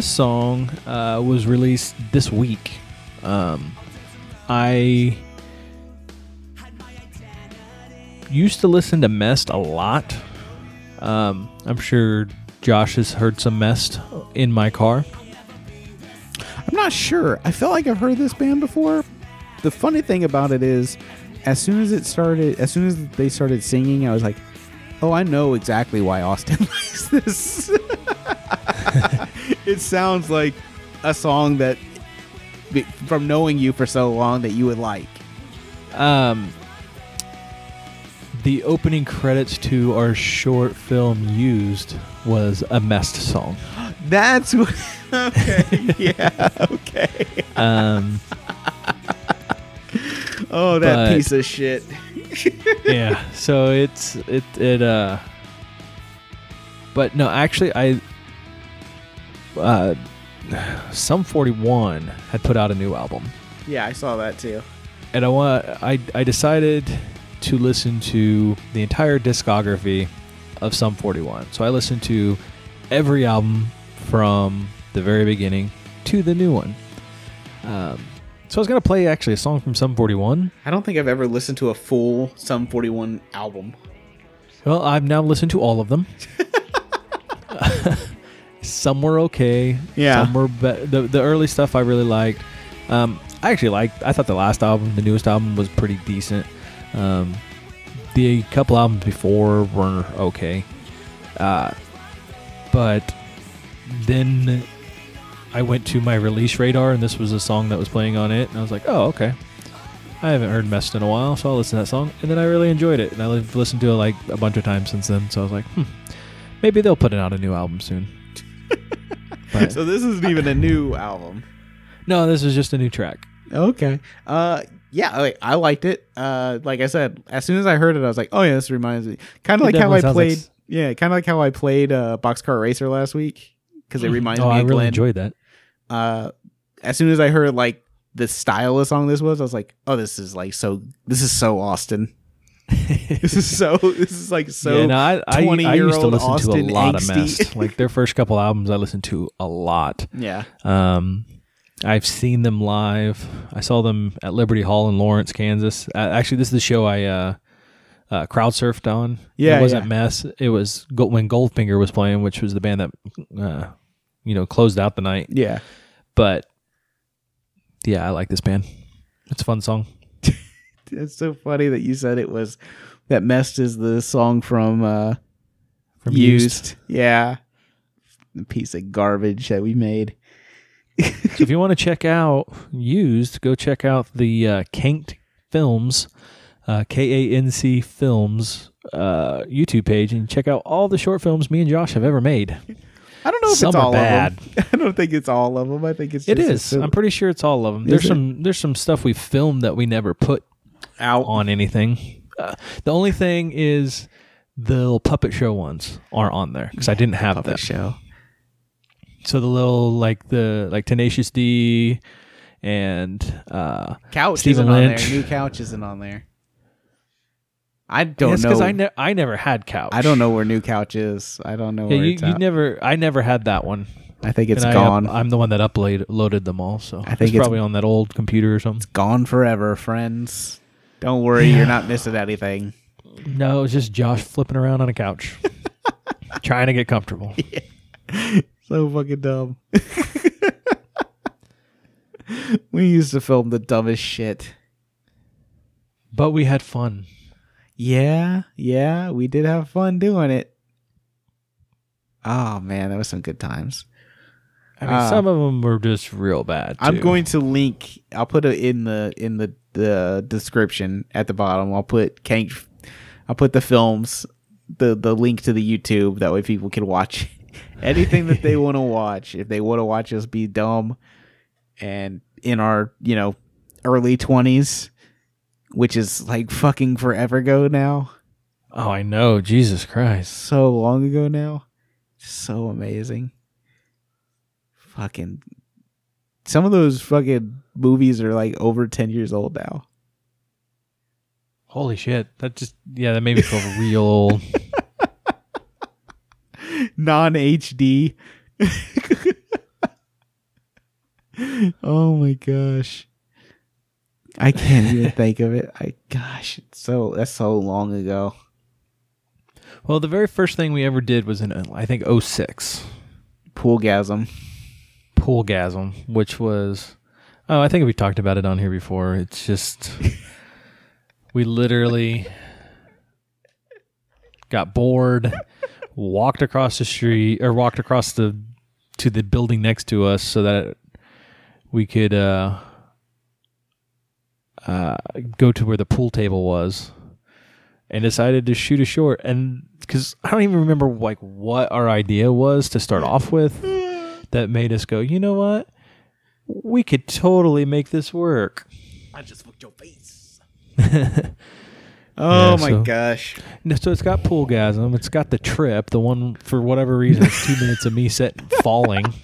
this song uh, was released this week. Um, I used to listen to Mest a lot. Um, I'm sure Josh has heard some Mest in my car. I'm not sure. I feel like I've heard this band before. The funny thing about it is, as soon as it started, as soon as they started singing, I was like, "Oh, I know exactly why Austin [laughs] likes this." [laughs] it sounds like a song that, from knowing you for so long, that you would like. Um, the opening credits to our short film used was a Mest song. [gasps] That's what. [laughs] okay. [laughs] yeah. Okay. Um, [laughs] Oh, that But- piece of shit. yeah, so it's it it uh. But no, actually, I uh, [sighs] Sum 41 had put out a new album, Yeah, I saw that too. and I want I I decided to listen to the entire discography of Sum 41. So I listened to every album from the very beginning to the new one. Um, so I was gonna play actually a song from Sum 41. I don't think I've ever listened to a full Sum 41 album. Well, I've now listened to all of them. [laughs] some were okay. Yeah. Some were be- the the early stuff I really liked. Um, I actually liked. I thought the last album, the newest album, was pretty decent. Um, the couple albums before were okay. Uh, but then I went to my release radar, and this was a song that was playing on it, and I was like, oh, okay. I haven't heard Mest in a while, so I'll listen to that song. And then I really enjoyed it. And I've listened to it like a bunch of times since then. So I was like, hmm, maybe they'll put it out a new album soon. But- So this isn't even a new album. no, this is just a new track. Okay. Uh yeah, I liked it. Uh like I said, as soon as I heard it I was like, "Oh yeah, this reminds me." Kind of like how I played like Yeah, kind of like how I played uh Boxcar Racer last week cuz it reminds oh, me I really Glenn. enjoyed that. uh as soon as I heard like the style of song this was, I was like, "Oh, this is like so this is so Austin." [laughs] this is so this is like so yeah, no, I, I, I used to 20-year-old listen Austin to a lot angsty. of Mest. [laughs] like their first couple albums, I listened to a lot. Yeah. Um, I've seen them live. I saw them at Liberty Hall in Lawrence, Kansas. Uh, actually, this is the show I uh, uh, crowd surfed on. Yeah, it wasn't yeah. Mest. It was when Goldfinger was playing, which was the band that uh, you know closed out the night. Yeah. But yeah, I like this band. It's a fun song. It's so funny that you said it was that Mest is the song from uh From used. Yeah. The piece of garbage that we made. [laughs] So if you want to check out used, go check out the uh, Kanked Films, uh, K A N C Films uh, YouTube page, and check out all the short films me and Josh have ever made. I don't know if Some it's all bad. of [laughs] them. I don't think it's all of them. I think it's It is. I'm pretty sure it's all of them. Is There's it? some. There's some stuff we filmed that we never put out. on anything. Uh, the only thing is the little puppet show ones are on there because I didn't have Puppet them. show. So the little like the like Tenacious D and uh, Couch Stephen isn't on Lynch. there. New couch isn't on there. I don't Yes, know. because I, ne- I never had couch. I don't know where new couch is. I don't know Yeah, where you, you never. I never had that one. I think it's And gone. up- I'm the one that uploaded loaded them all. So I think it's it's- probably on that old computer or something. It's gone forever, friends. Don't worry, you're not missing anything. No, it was just Josh flipping around on a couch, [laughs] trying to get comfortable. [laughs] So fucking dumb. [laughs] we used to film the dumbest shit. But we had fun. Yeah, yeah, we did have fun doing it. Oh man, that was some good times. I mean, Uh, some of them were just real bad. I'm going to link. I'll put it in the in the the description at the bottom. I'll put Kank. I'll put the films, the the link to the YouTube. That way people can watch [laughs] anything that they want to [laughs] watch. If they want to watch us be dumb, and in our you know early twenties, which is like fucking forever ago now, Oh, I know. Jesus Christ. so long ago now, so amazing. Fucking some of those fucking movies are like over 10 years old now. Holy shit. That just yeah, that made me feel real old. [laughs] Non HD. [laughs] Oh my gosh. I can't even [laughs] think of it. I gosh, it's so that's so long ago. Well, the very first thing we ever did was in I think 06. Poolgasm. Poolgasm, which was oh, I think we talked about it on here before. It's just [laughs] we literally got bored, walked across the street or walked across the to the building next to us so that we could uh uh go to where the pool table was and decided to shoot a short. And cuz I don't even remember like what our idea was to start off with that made us go, "You know what? We could totally make this work." I just fucked your face. [laughs] oh Yeah, my so- gosh. No, So it's got poolgasm. It's got the trip. The one for whatever reason, it's two minutes of me sitting falling. [laughs]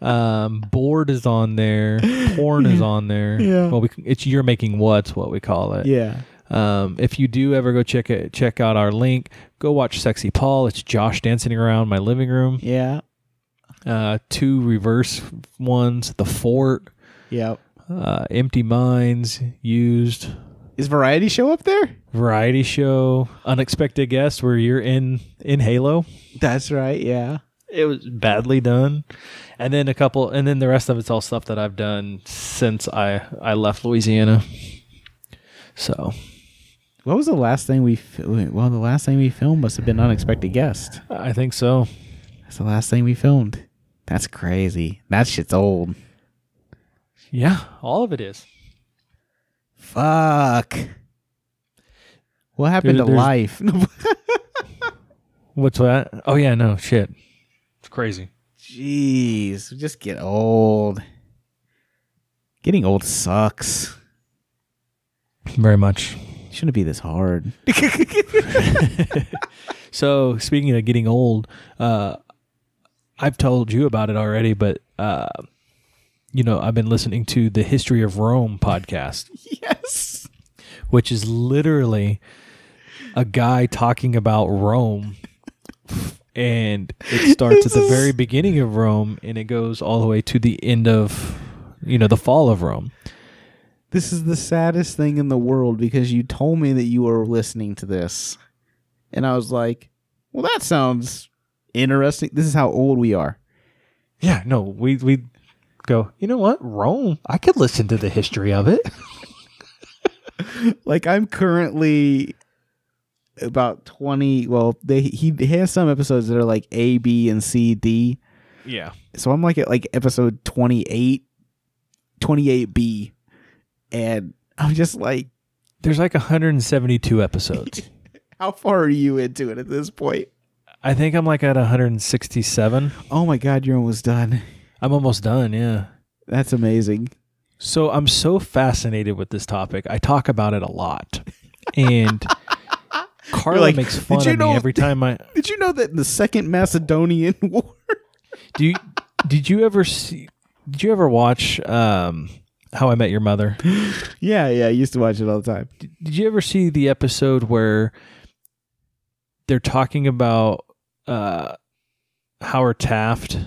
Um, board is on there. Porn is [laughs] on there. Yeah. Well, we, it's you're making what's what we call it. Yeah. Um, if you do ever go check it, check out our link. Go watch Sexy Paul. It's Josh dancing around my living room. Yeah. Uh, two reverse ones. The Fort. Yep. Uh, Empty Minds used. Is variety show up there? variety show unexpected guest where you're in in halo That's right. Yeah. it was badly done and then a couple and then the rest of it's all stuff that i've done since i i left louisiana so What was the last thing we? Well, the last thing we filmed must have been unexpected guest. i think so That's the last thing we filmed. That's crazy. That shit's old. yeah all of it is Fuck. What happened There- to life? [laughs] what's that oh yeah no shit it's crazy Jeez, we just get old. Getting old sucks. very much Shouldn't be this hard. [laughs] [laughs] So speaking of getting old, uh, I've told you about it already, but uh, you know I've been listening to the History of Rome podcast, [laughs] yes. which is literally a guy talking about Rome, and it starts at the very beginning of Rome and it goes all the way to the end of you know the fall of Rome. This is the saddest thing in the world because you told me that you were listening to this. And I was like, well, that sounds interesting. This is how old we are. Yeah, no, we we go. You know what, Rome? I could listen to the history of it. [laughs] Like, I'm currently about 20. Well, they, he has some episodes that are like A, B, and C, D. Yeah. So I'm like at like episode 28, 28B. And I'm just like, There's like 172 episodes. [laughs] how far are you into it at this point? I think I'm like at 167. Oh my God, you're almost done. I'm almost done, yeah. That's amazing. So I'm so fascinated with this topic. I talk about it a lot. And [laughs] Carla like, makes fun "Did you of know- me every time I [laughs] Did you know that in the Second Macedonian War? Do you did you ever see did you ever watch um How I Met Your Mother? [laughs] yeah, yeah, I used to watch it all the time. Did you ever see the episode where they're talking about uh Howard Taft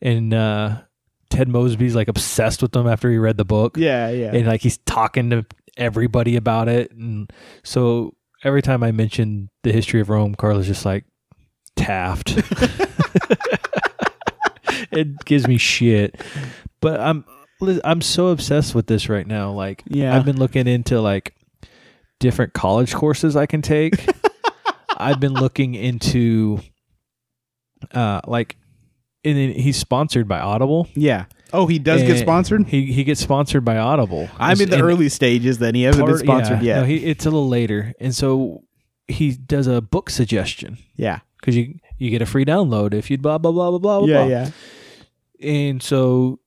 and uh Ted Mosby's like obsessed with them after he read the book? Yeah, yeah. and like he's talking to everybody about it and so every time i mention the history of rome carla's just like taft [laughs] [laughs] it gives me shit but i'm i'm so obsessed with this right now like Yeah. i've been looking into like different college courses i can take [laughs] i've been looking into uh like and then he's sponsored by audible yeah. Oh, he does get sponsored? he he gets sponsored by audible I'm in the early stages then. He hasn't been sponsored yeah, yet. No, he, it's a little later, and so he does a book suggestion yeah. because you you get a free download if you blah blah blah blah blah blah. Yeah, blah. yeah. And so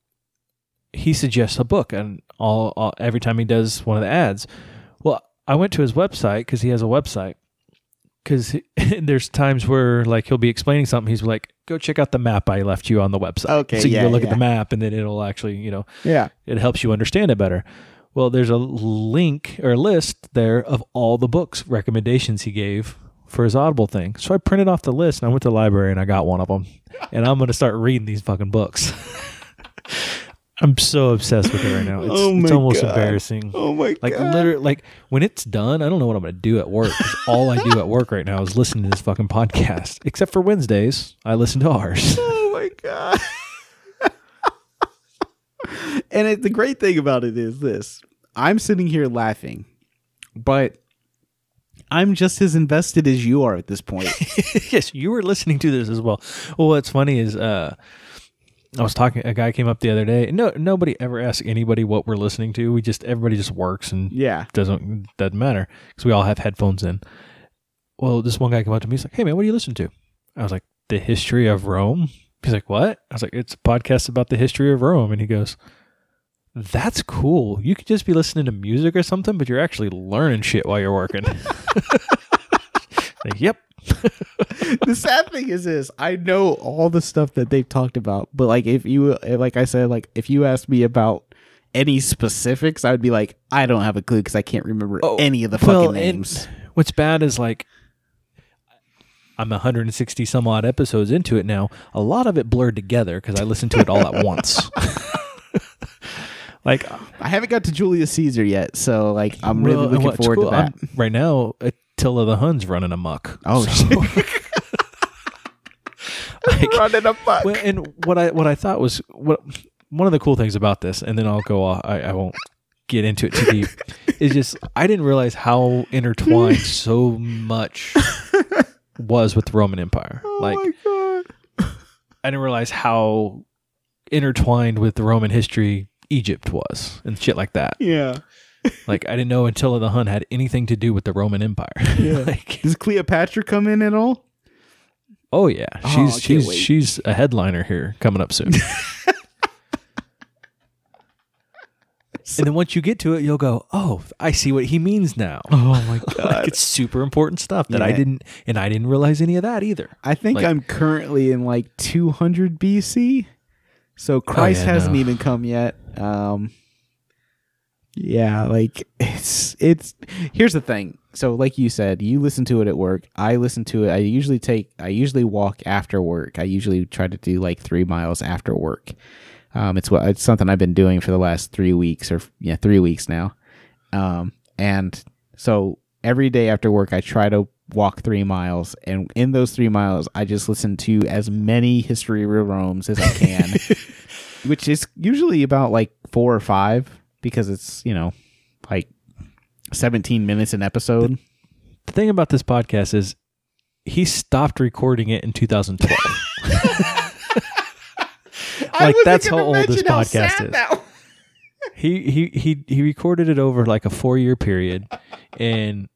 he suggests a book, and all, all every time he does one of the ads. Well, I went to his website because he has a website. Because [laughs] there's times where like he'll be explaining something, he's like, "Go check out the map I left you on the website." Okay, so you yeah, go look yeah. at the map, and then it'll actually, you know, Yeah. it helps you understand it better. Well, there's a link or list there of all the books recommendations he gave for his Audible thing. So I printed off the list and I went to the library and I got one of them. And I'm going to start reading these fucking books. [laughs] I'm so obsessed with it right now. It's, Oh it's almost God. embarrassing. Oh my god. Like literally, like when it's done, I don't know what I'm gonna do at work. all I do at work right now is listen to this fucking podcast. Except for Wednesdays, I listen to ours. [laughs] Oh my god. [laughs] and it, the great thing about it is this. I'm sitting here laughing, but I'm just as invested as you are at this point. [laughs] yes, you were listening to this as well. Well, what's funny is uh I was talking a guy came up the other day. No nobody ever asks anybody what we're listening to. We just everybody just works and yeah. doesn't doesn't matter because we all have headphones in. Well, this one guy came up to me. He's like, "Hey man, what do you listen to?" I was like, "The history of Rome." He's like, "What?" I was like, "It's a podcast about the history of Rome." And he goes, "That's cool. You could just be listening to music or something, but you're actually learning shit while you're working." [laughs] like, yep. The sad thing is this i know all the stuff that they've talked about but like if you eh, like i said like if you asked me about any specifics i would be like i don't have a clue because i can't remember Oh, any of the well, fucking names What's bad is like I'm 160 some odd episodes into it now. A lot of it blurred together because I listened to it all at once. [laughs] like i haven't got to julius caesar yet so like i'm really well, looking forward cool, to that I'm- right now, Attila the Hun's running amok. oh shit [laughs] Like, [laughs] running a fuck well, and what I what I thought was what one of the cool things about this, and then I'll go. off- I, I won't get into it too deep. [laughs] is just I didn't realize how intertwined so much was with the Roman Empire. like oh my god I didn't realize how intertwined with the Roman history Egypt was and shit like that. yeah [laughs] Like I didn't know Attila the Hun had anything to do with the Roman Empire. [laughs] like, does cleopatra come in at all oh yeah, Oh, she's she's wait. she's a headliner here coming up soon. [laughs] and then once you get to it, you'll go, "Oh, I see what he means now." oh my like it's super important stuff that I didn't, and I didn't realize any of that either. I think Like- I'm currently in like 200 BC. So Christ Oh, yeah, hasn't no. even come yet. Um Yeah, like it's it's here's the thing. So like you said, you listen to it at work. I listen to it. I usually take I usually walk after work. I usually try to do like 3 miles after work. Um it's what it's something I've been doing for the last 3 weeks or yeah, 3 weeks now. Um and so every day after work I try to walk 3 miles and in those 3 miles I just listen to as many history of Rome's as I can. [laughs] which is usually about like 4 or 5 because it's, you know, like 17 minutes an episode. The thing about this podcast is he stopped recording it in 2012. [laughs] like that's how old this podcast is. He he he he recorded it over like a 4-year period and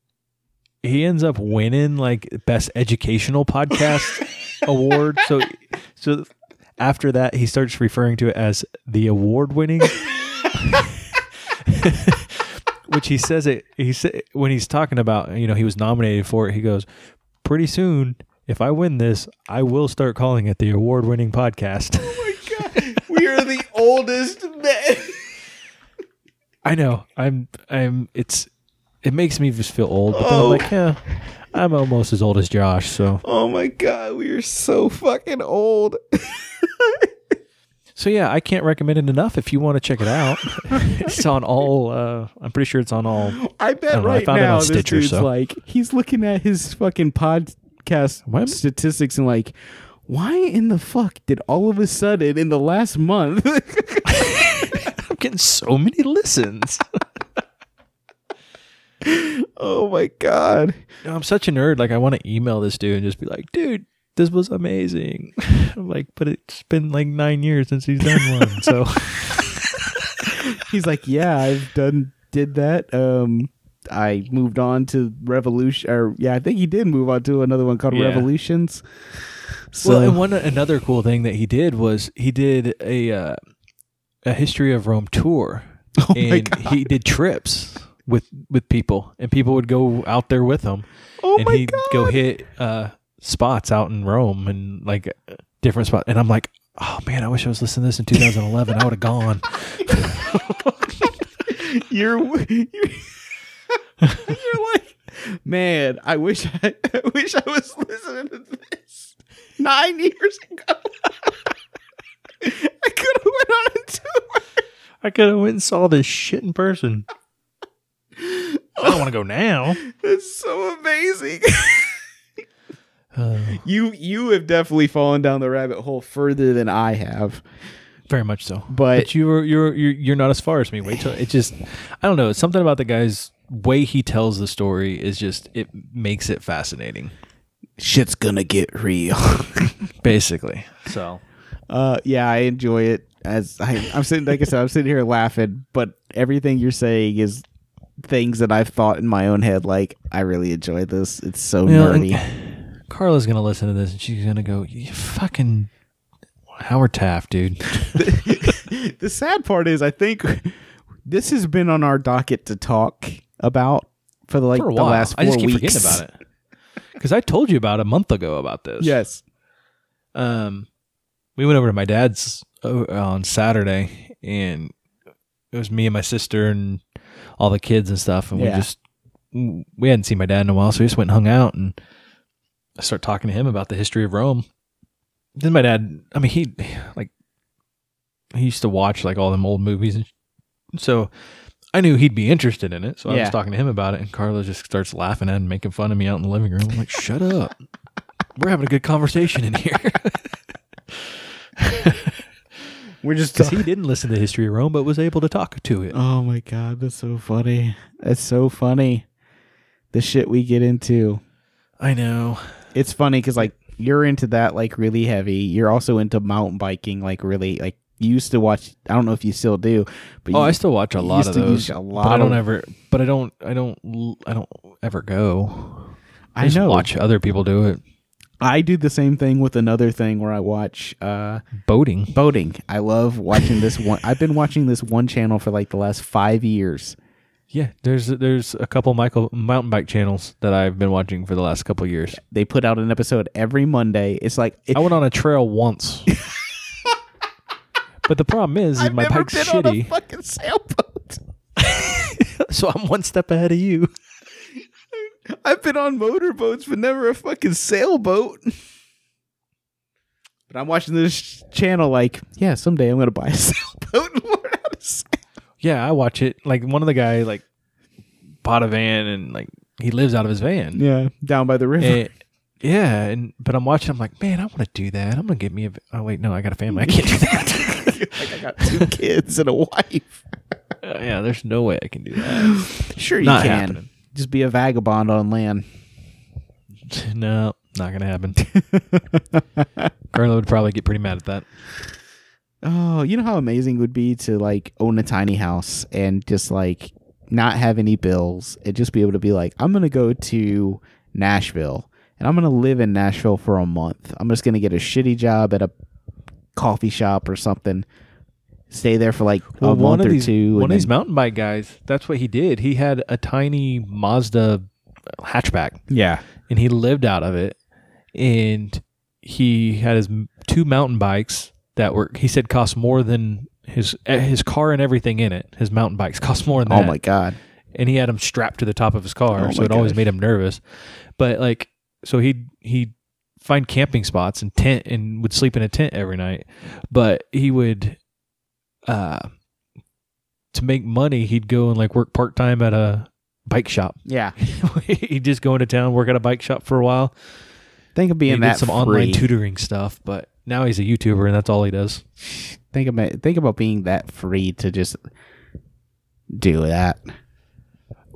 he ends up winning like best educational podcast [laughs] award. So so after that he starts referring to it as the award winning [laughs] [laughs] which he says it he said when he's talking about you know he was nominated for it he goes pretty soon if i win this i will start calling it the award winning podcast. Oh my god, we are the [laughs] oldest men. i know. I'm i'm it's it makes me just feel old but then i'm oh. like yeah i'm almost as old as josh so. Oh my god, we are so fucking old. [laughs] so yeah i can't recommend it enough if you want to check it out [laughs] it's on all uh i'm pretty sure it's on all I bet know, I right it on now this Stitcher, dude's so- like he's looking at his fucking podcast What? statistics and like why in the fuck did all of a sudden in the last month [laughs] i'm getting so many listens [laughs] Oh my god. Know, I'm such a nerd. Like, I want to email this dude and just be like, dude, this was amazing. [laughs] I'm like, but it's been like nine years since he's done one. So, [laughs] He's like, "Yeah, I've done did that. Um I moved on to Revolution or yeah, I think he did move on to another one called Yeah. Revolutions. So well, and one another cool thing that he did was he did a uh, a history of Rome tour, [laughs] Oh and God. he did trips with with people, and people would go out there with him, Oh and my he'd go hit uh, spots out in Rome and like different spots, and I'm like. Oh man, I wish I was listening to this in 2011. I would have gone. [laughs] you're you're, [laughs] you're like, man, I wish I, I wish I was listening to this nine years ago. [laughs] I could have went on a tour. I could have went and saw this shit in person. I don't want to go now. It's so amazing. Uh, you you have definitely fallen down the rabbit hole further than I have. very much so. But- you were you're you're you're not as far as me. Wait till it just I don't know. Something about the guy's way he tells the story is just it makes it fascinating. Shit's gonna get real. [laughs] Basically. So Uh, yeah, I enjoy it. As I, I'm sitting, like I said, I'm sitting here laughing, but everything you're saying is things that I've thought in my own head. Like, I really enjoy this. It's so You know, nerdy. Carla's gonna listen to this and she's gonna go, You fucking Howard Taft, dude. [laughs] the sad part is, I think this has been on our docket to talk about for the, like For the last four I just keep weeks. forgetting about it. Because I told you about a month ago about this. Yes. um, we went over to my dad's uh, on Saturday, and it was me and my sister and all the kids and stuff, and we just we hadn't seen my dad in a while, so we just went and hung out, and I started talking to him about the history of Rome. Then my dad, I mean, he like he used to watch like all them old movies, and so I knew he'd be interested in it. So I Yeah. was talking to him about it, and Carla just starts laughing at and making fun of me out in the living room. I'm like, "Shut up! We're having a good conversation in here." [laughs] We're just Because he didn't listen to History of Rome, but was able to talk to it. Oh my god, that's so funny. That's so funny. The shit we get into. I know. It's funny because like you're into that like really heavy. You're also into mountain biking like really like you used to watch. I don't know if you still do, but Oh, you, I still watch a lot of those. a but I don't of- ever. But I don't. I don't. I don't ever go. I just know. Watch other people do it. I do the same thing with another thing where I watch uh Boating. boating. I love watching this one. I've been watching this one channel for like the last five years. Yeah, there's there's a couple Michael mountain bike channels that I've been watching for the last couple of years. They put out an episode every Monday. It's like I went on a trail once. [laughs] but the problem is, is I've my never bike's been on a shitty, fucking sailboat. [laughs] so I'm one step ahead of you. [laughs] I've been on motorboats, but never a fucking sailboat. But I'm watching this channel like, yeah, someday I'm gonna buy a sailboat and learn how to sail. Yeah, I watch it. Like one of the guy like bought a van and like he lives out of his van. Yeah, down by the river. And- yeah, and but I'm watching. I'm like, man, I want to do that. I'm gonna get me a. Oh wait, no, I got a family. I can't do that. [laughs] like I got two [laughs] kids and a wife. Uh, yeah, there's no way I can do that. Sure, you Not can. happening. Just be a vagabond on land. [laughs] no, not gonna happen. Carla would probably get pretty mad at that. Oh, you know how amazing it would be to like own a tiny house and just like not have any bills and just be able to be like, I'm gonna go to Nashville and I'm gonna live in Nashville for a month. I'm just gonna get a shitty job at a coffee shop or something. Stay there for like a one month or these two. one of these mountain bike guys. That's what he did. He had a tiny Mazda hatchback, yeah, and he lived out of it. And he had his two mountain bikes that were he said cost more than his eh, his car and everything in it. His mountain bikes [laughs] cost more than that. Oh that. my god. and he had them strapped to the top of his car, Oh so it always made him nervous. But like, so he'd he'd find camping spots and tent and would sleep in a tent every night. But he would, uh, to make money, he'd go and like work part time at a bike shop. [laughs] Yeah. he'd just go into town, work at a bike shop for a while. Think of being he that did some free. online tutoring stuff, but now he's a YouTuber and that's all he does. Think about think about being that free to just do that.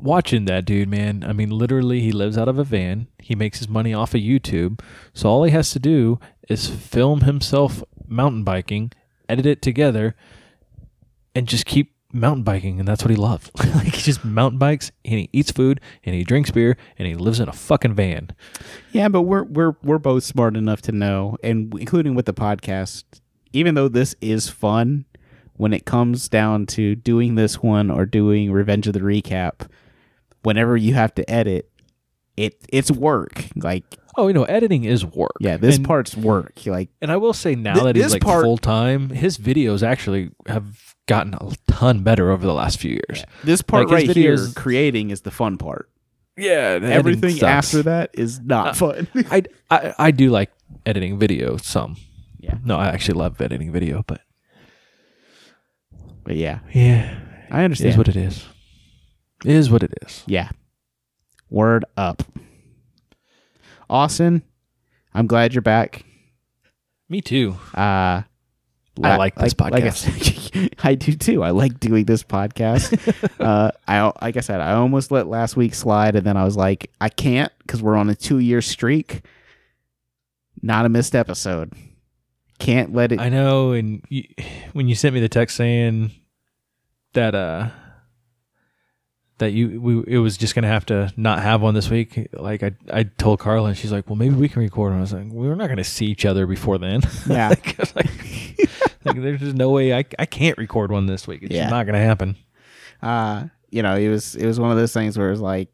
watching that dude, man. I mean, literally, he lives out of a van. He makes his money off of YouTube. So all he has to do is film himself mountain biking, edit it together, and just keep mountain biking. And that's what he loves. [laughs] like, he just mountain bikes and he eats food and he drinks beer and he lives in a fucking van. Yeah, but we're we're we're both smart enough to know, and including with the podcast, even though this is fun, when it comes down to doing this one or doing Revenge of the Recap, whenever you have to edit, it it's work. Like Oh, you know, editing is work. yeah, this and, part's work. Like And I will say now Th- that he's like part- full time, his videos actually have gotten a ton better over the last few years. this part Like, right here, creating is the fun part. Yeah, Everything after that is not Uh, fun. [laughs] I, I I do like editing video some. Yeah. No, I actually love editing video, but But yeah, yeah, I understand. is what it is. It is what it is. Yeah. Word up. Austin, I'm glad you're back. Me too. Uh I like this podcast I, said, [laughs] I do too. I like doing this podcast. [laughs] uh, I like I said, I almost let last week slide, and then I was like, I can't because we're on a two year streak. Not a missed episode. Can't let it. I know, and you, when you sent me the text saying that uh that you we it was just gonna have to not have one this week, like I I told Carla, and she's like, "Well, maybe we can record." And I was like, "We're not gonna see each other before then." [laughs] Yeah. like, [laughs] like, like, there's just no way I I can't record one this week. It's Yeah. not gonna happen. uh you know it was it was one of those things where it was like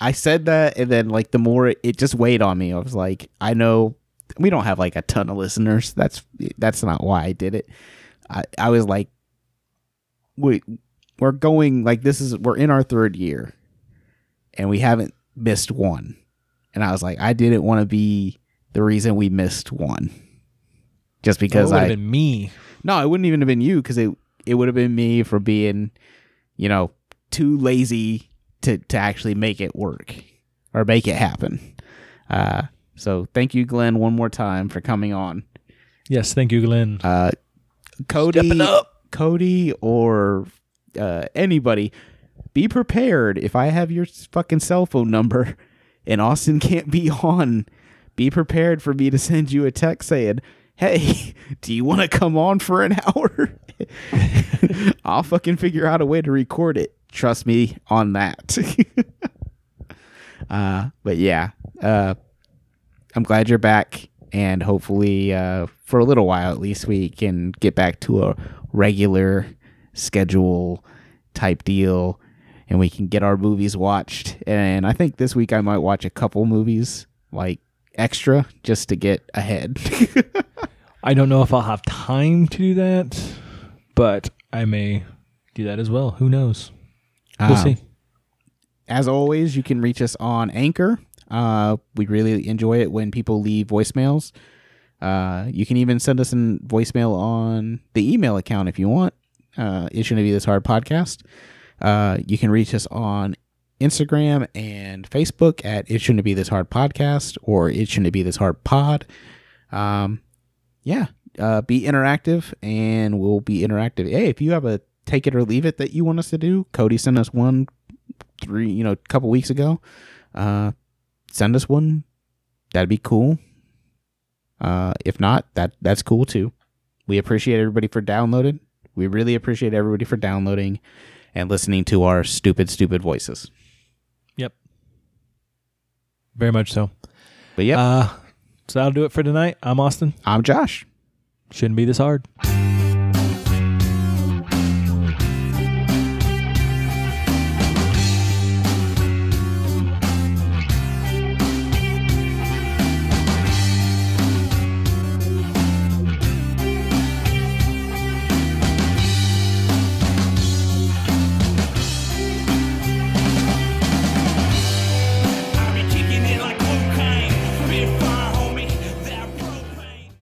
i said that and then like the more it, it just weighed on me i was like i know we don't have like a ton of listeners that's that's not why i did it i i was like we we're going like this is we're in our third year and we haven't missed one and i was like i didn't want to be the reason we missed one just because would i been me. no, it wouldn't even have been you because it it would have been me for being, you know, too lazy to to actually make it work or make it happen. Uh, so thank you, Glenn, one more time for coming on. Yes, thank you, Glenn. Uh, Cody, up. Cody, or uh, anybody, be prepared. If I have your fucking cell phone number [laughs] and Austin can't be on, be prepared for me to send you a text saying, "Hey, [laughs] do you want to come on for an [laughs] hour?" I'll fucking figure out a way to record it. Trust me on that. uh, but yeah, uh, I'm glad you're back, and hopefully, uh, for a little while at least, we can get back to a regular schedule type deal, and we can get our movies watched. And I think this week I might watch a couple movies, like extra, just to get ahead. [laughs] I don't know if I'll have time to do that, but I may do that as well. Who knows? We'll Um, see. As always, you can reach us on Anchor. Uh, we really enjoy it when people leave voicemails. Uh, you can even send us a voicemail on the email account if you want. Uh, it shouldn't be this hard podcast. Uh, you can reach us on Instagram and Facebook at it shouldn't be this hard podcast or it shouldn't be this hard pod. Um, yeah, uh, be interactive and we'll be interactive. Hey, if you have a take it or leave it that you want us to do, Cody sent us one three, you know, a couple weeks ago. Uh, send us one. That'd be cool. Uh, if not, that that's cool too. We appreciate everybody for downloading. We really appreciate everybody for downloading and listening to our stupid, stupid voices. Yep. Very much so. But yeah, Uh, so that'll do it for tonight. I'm Austin. I'm Josh. Shouldn't be this hard.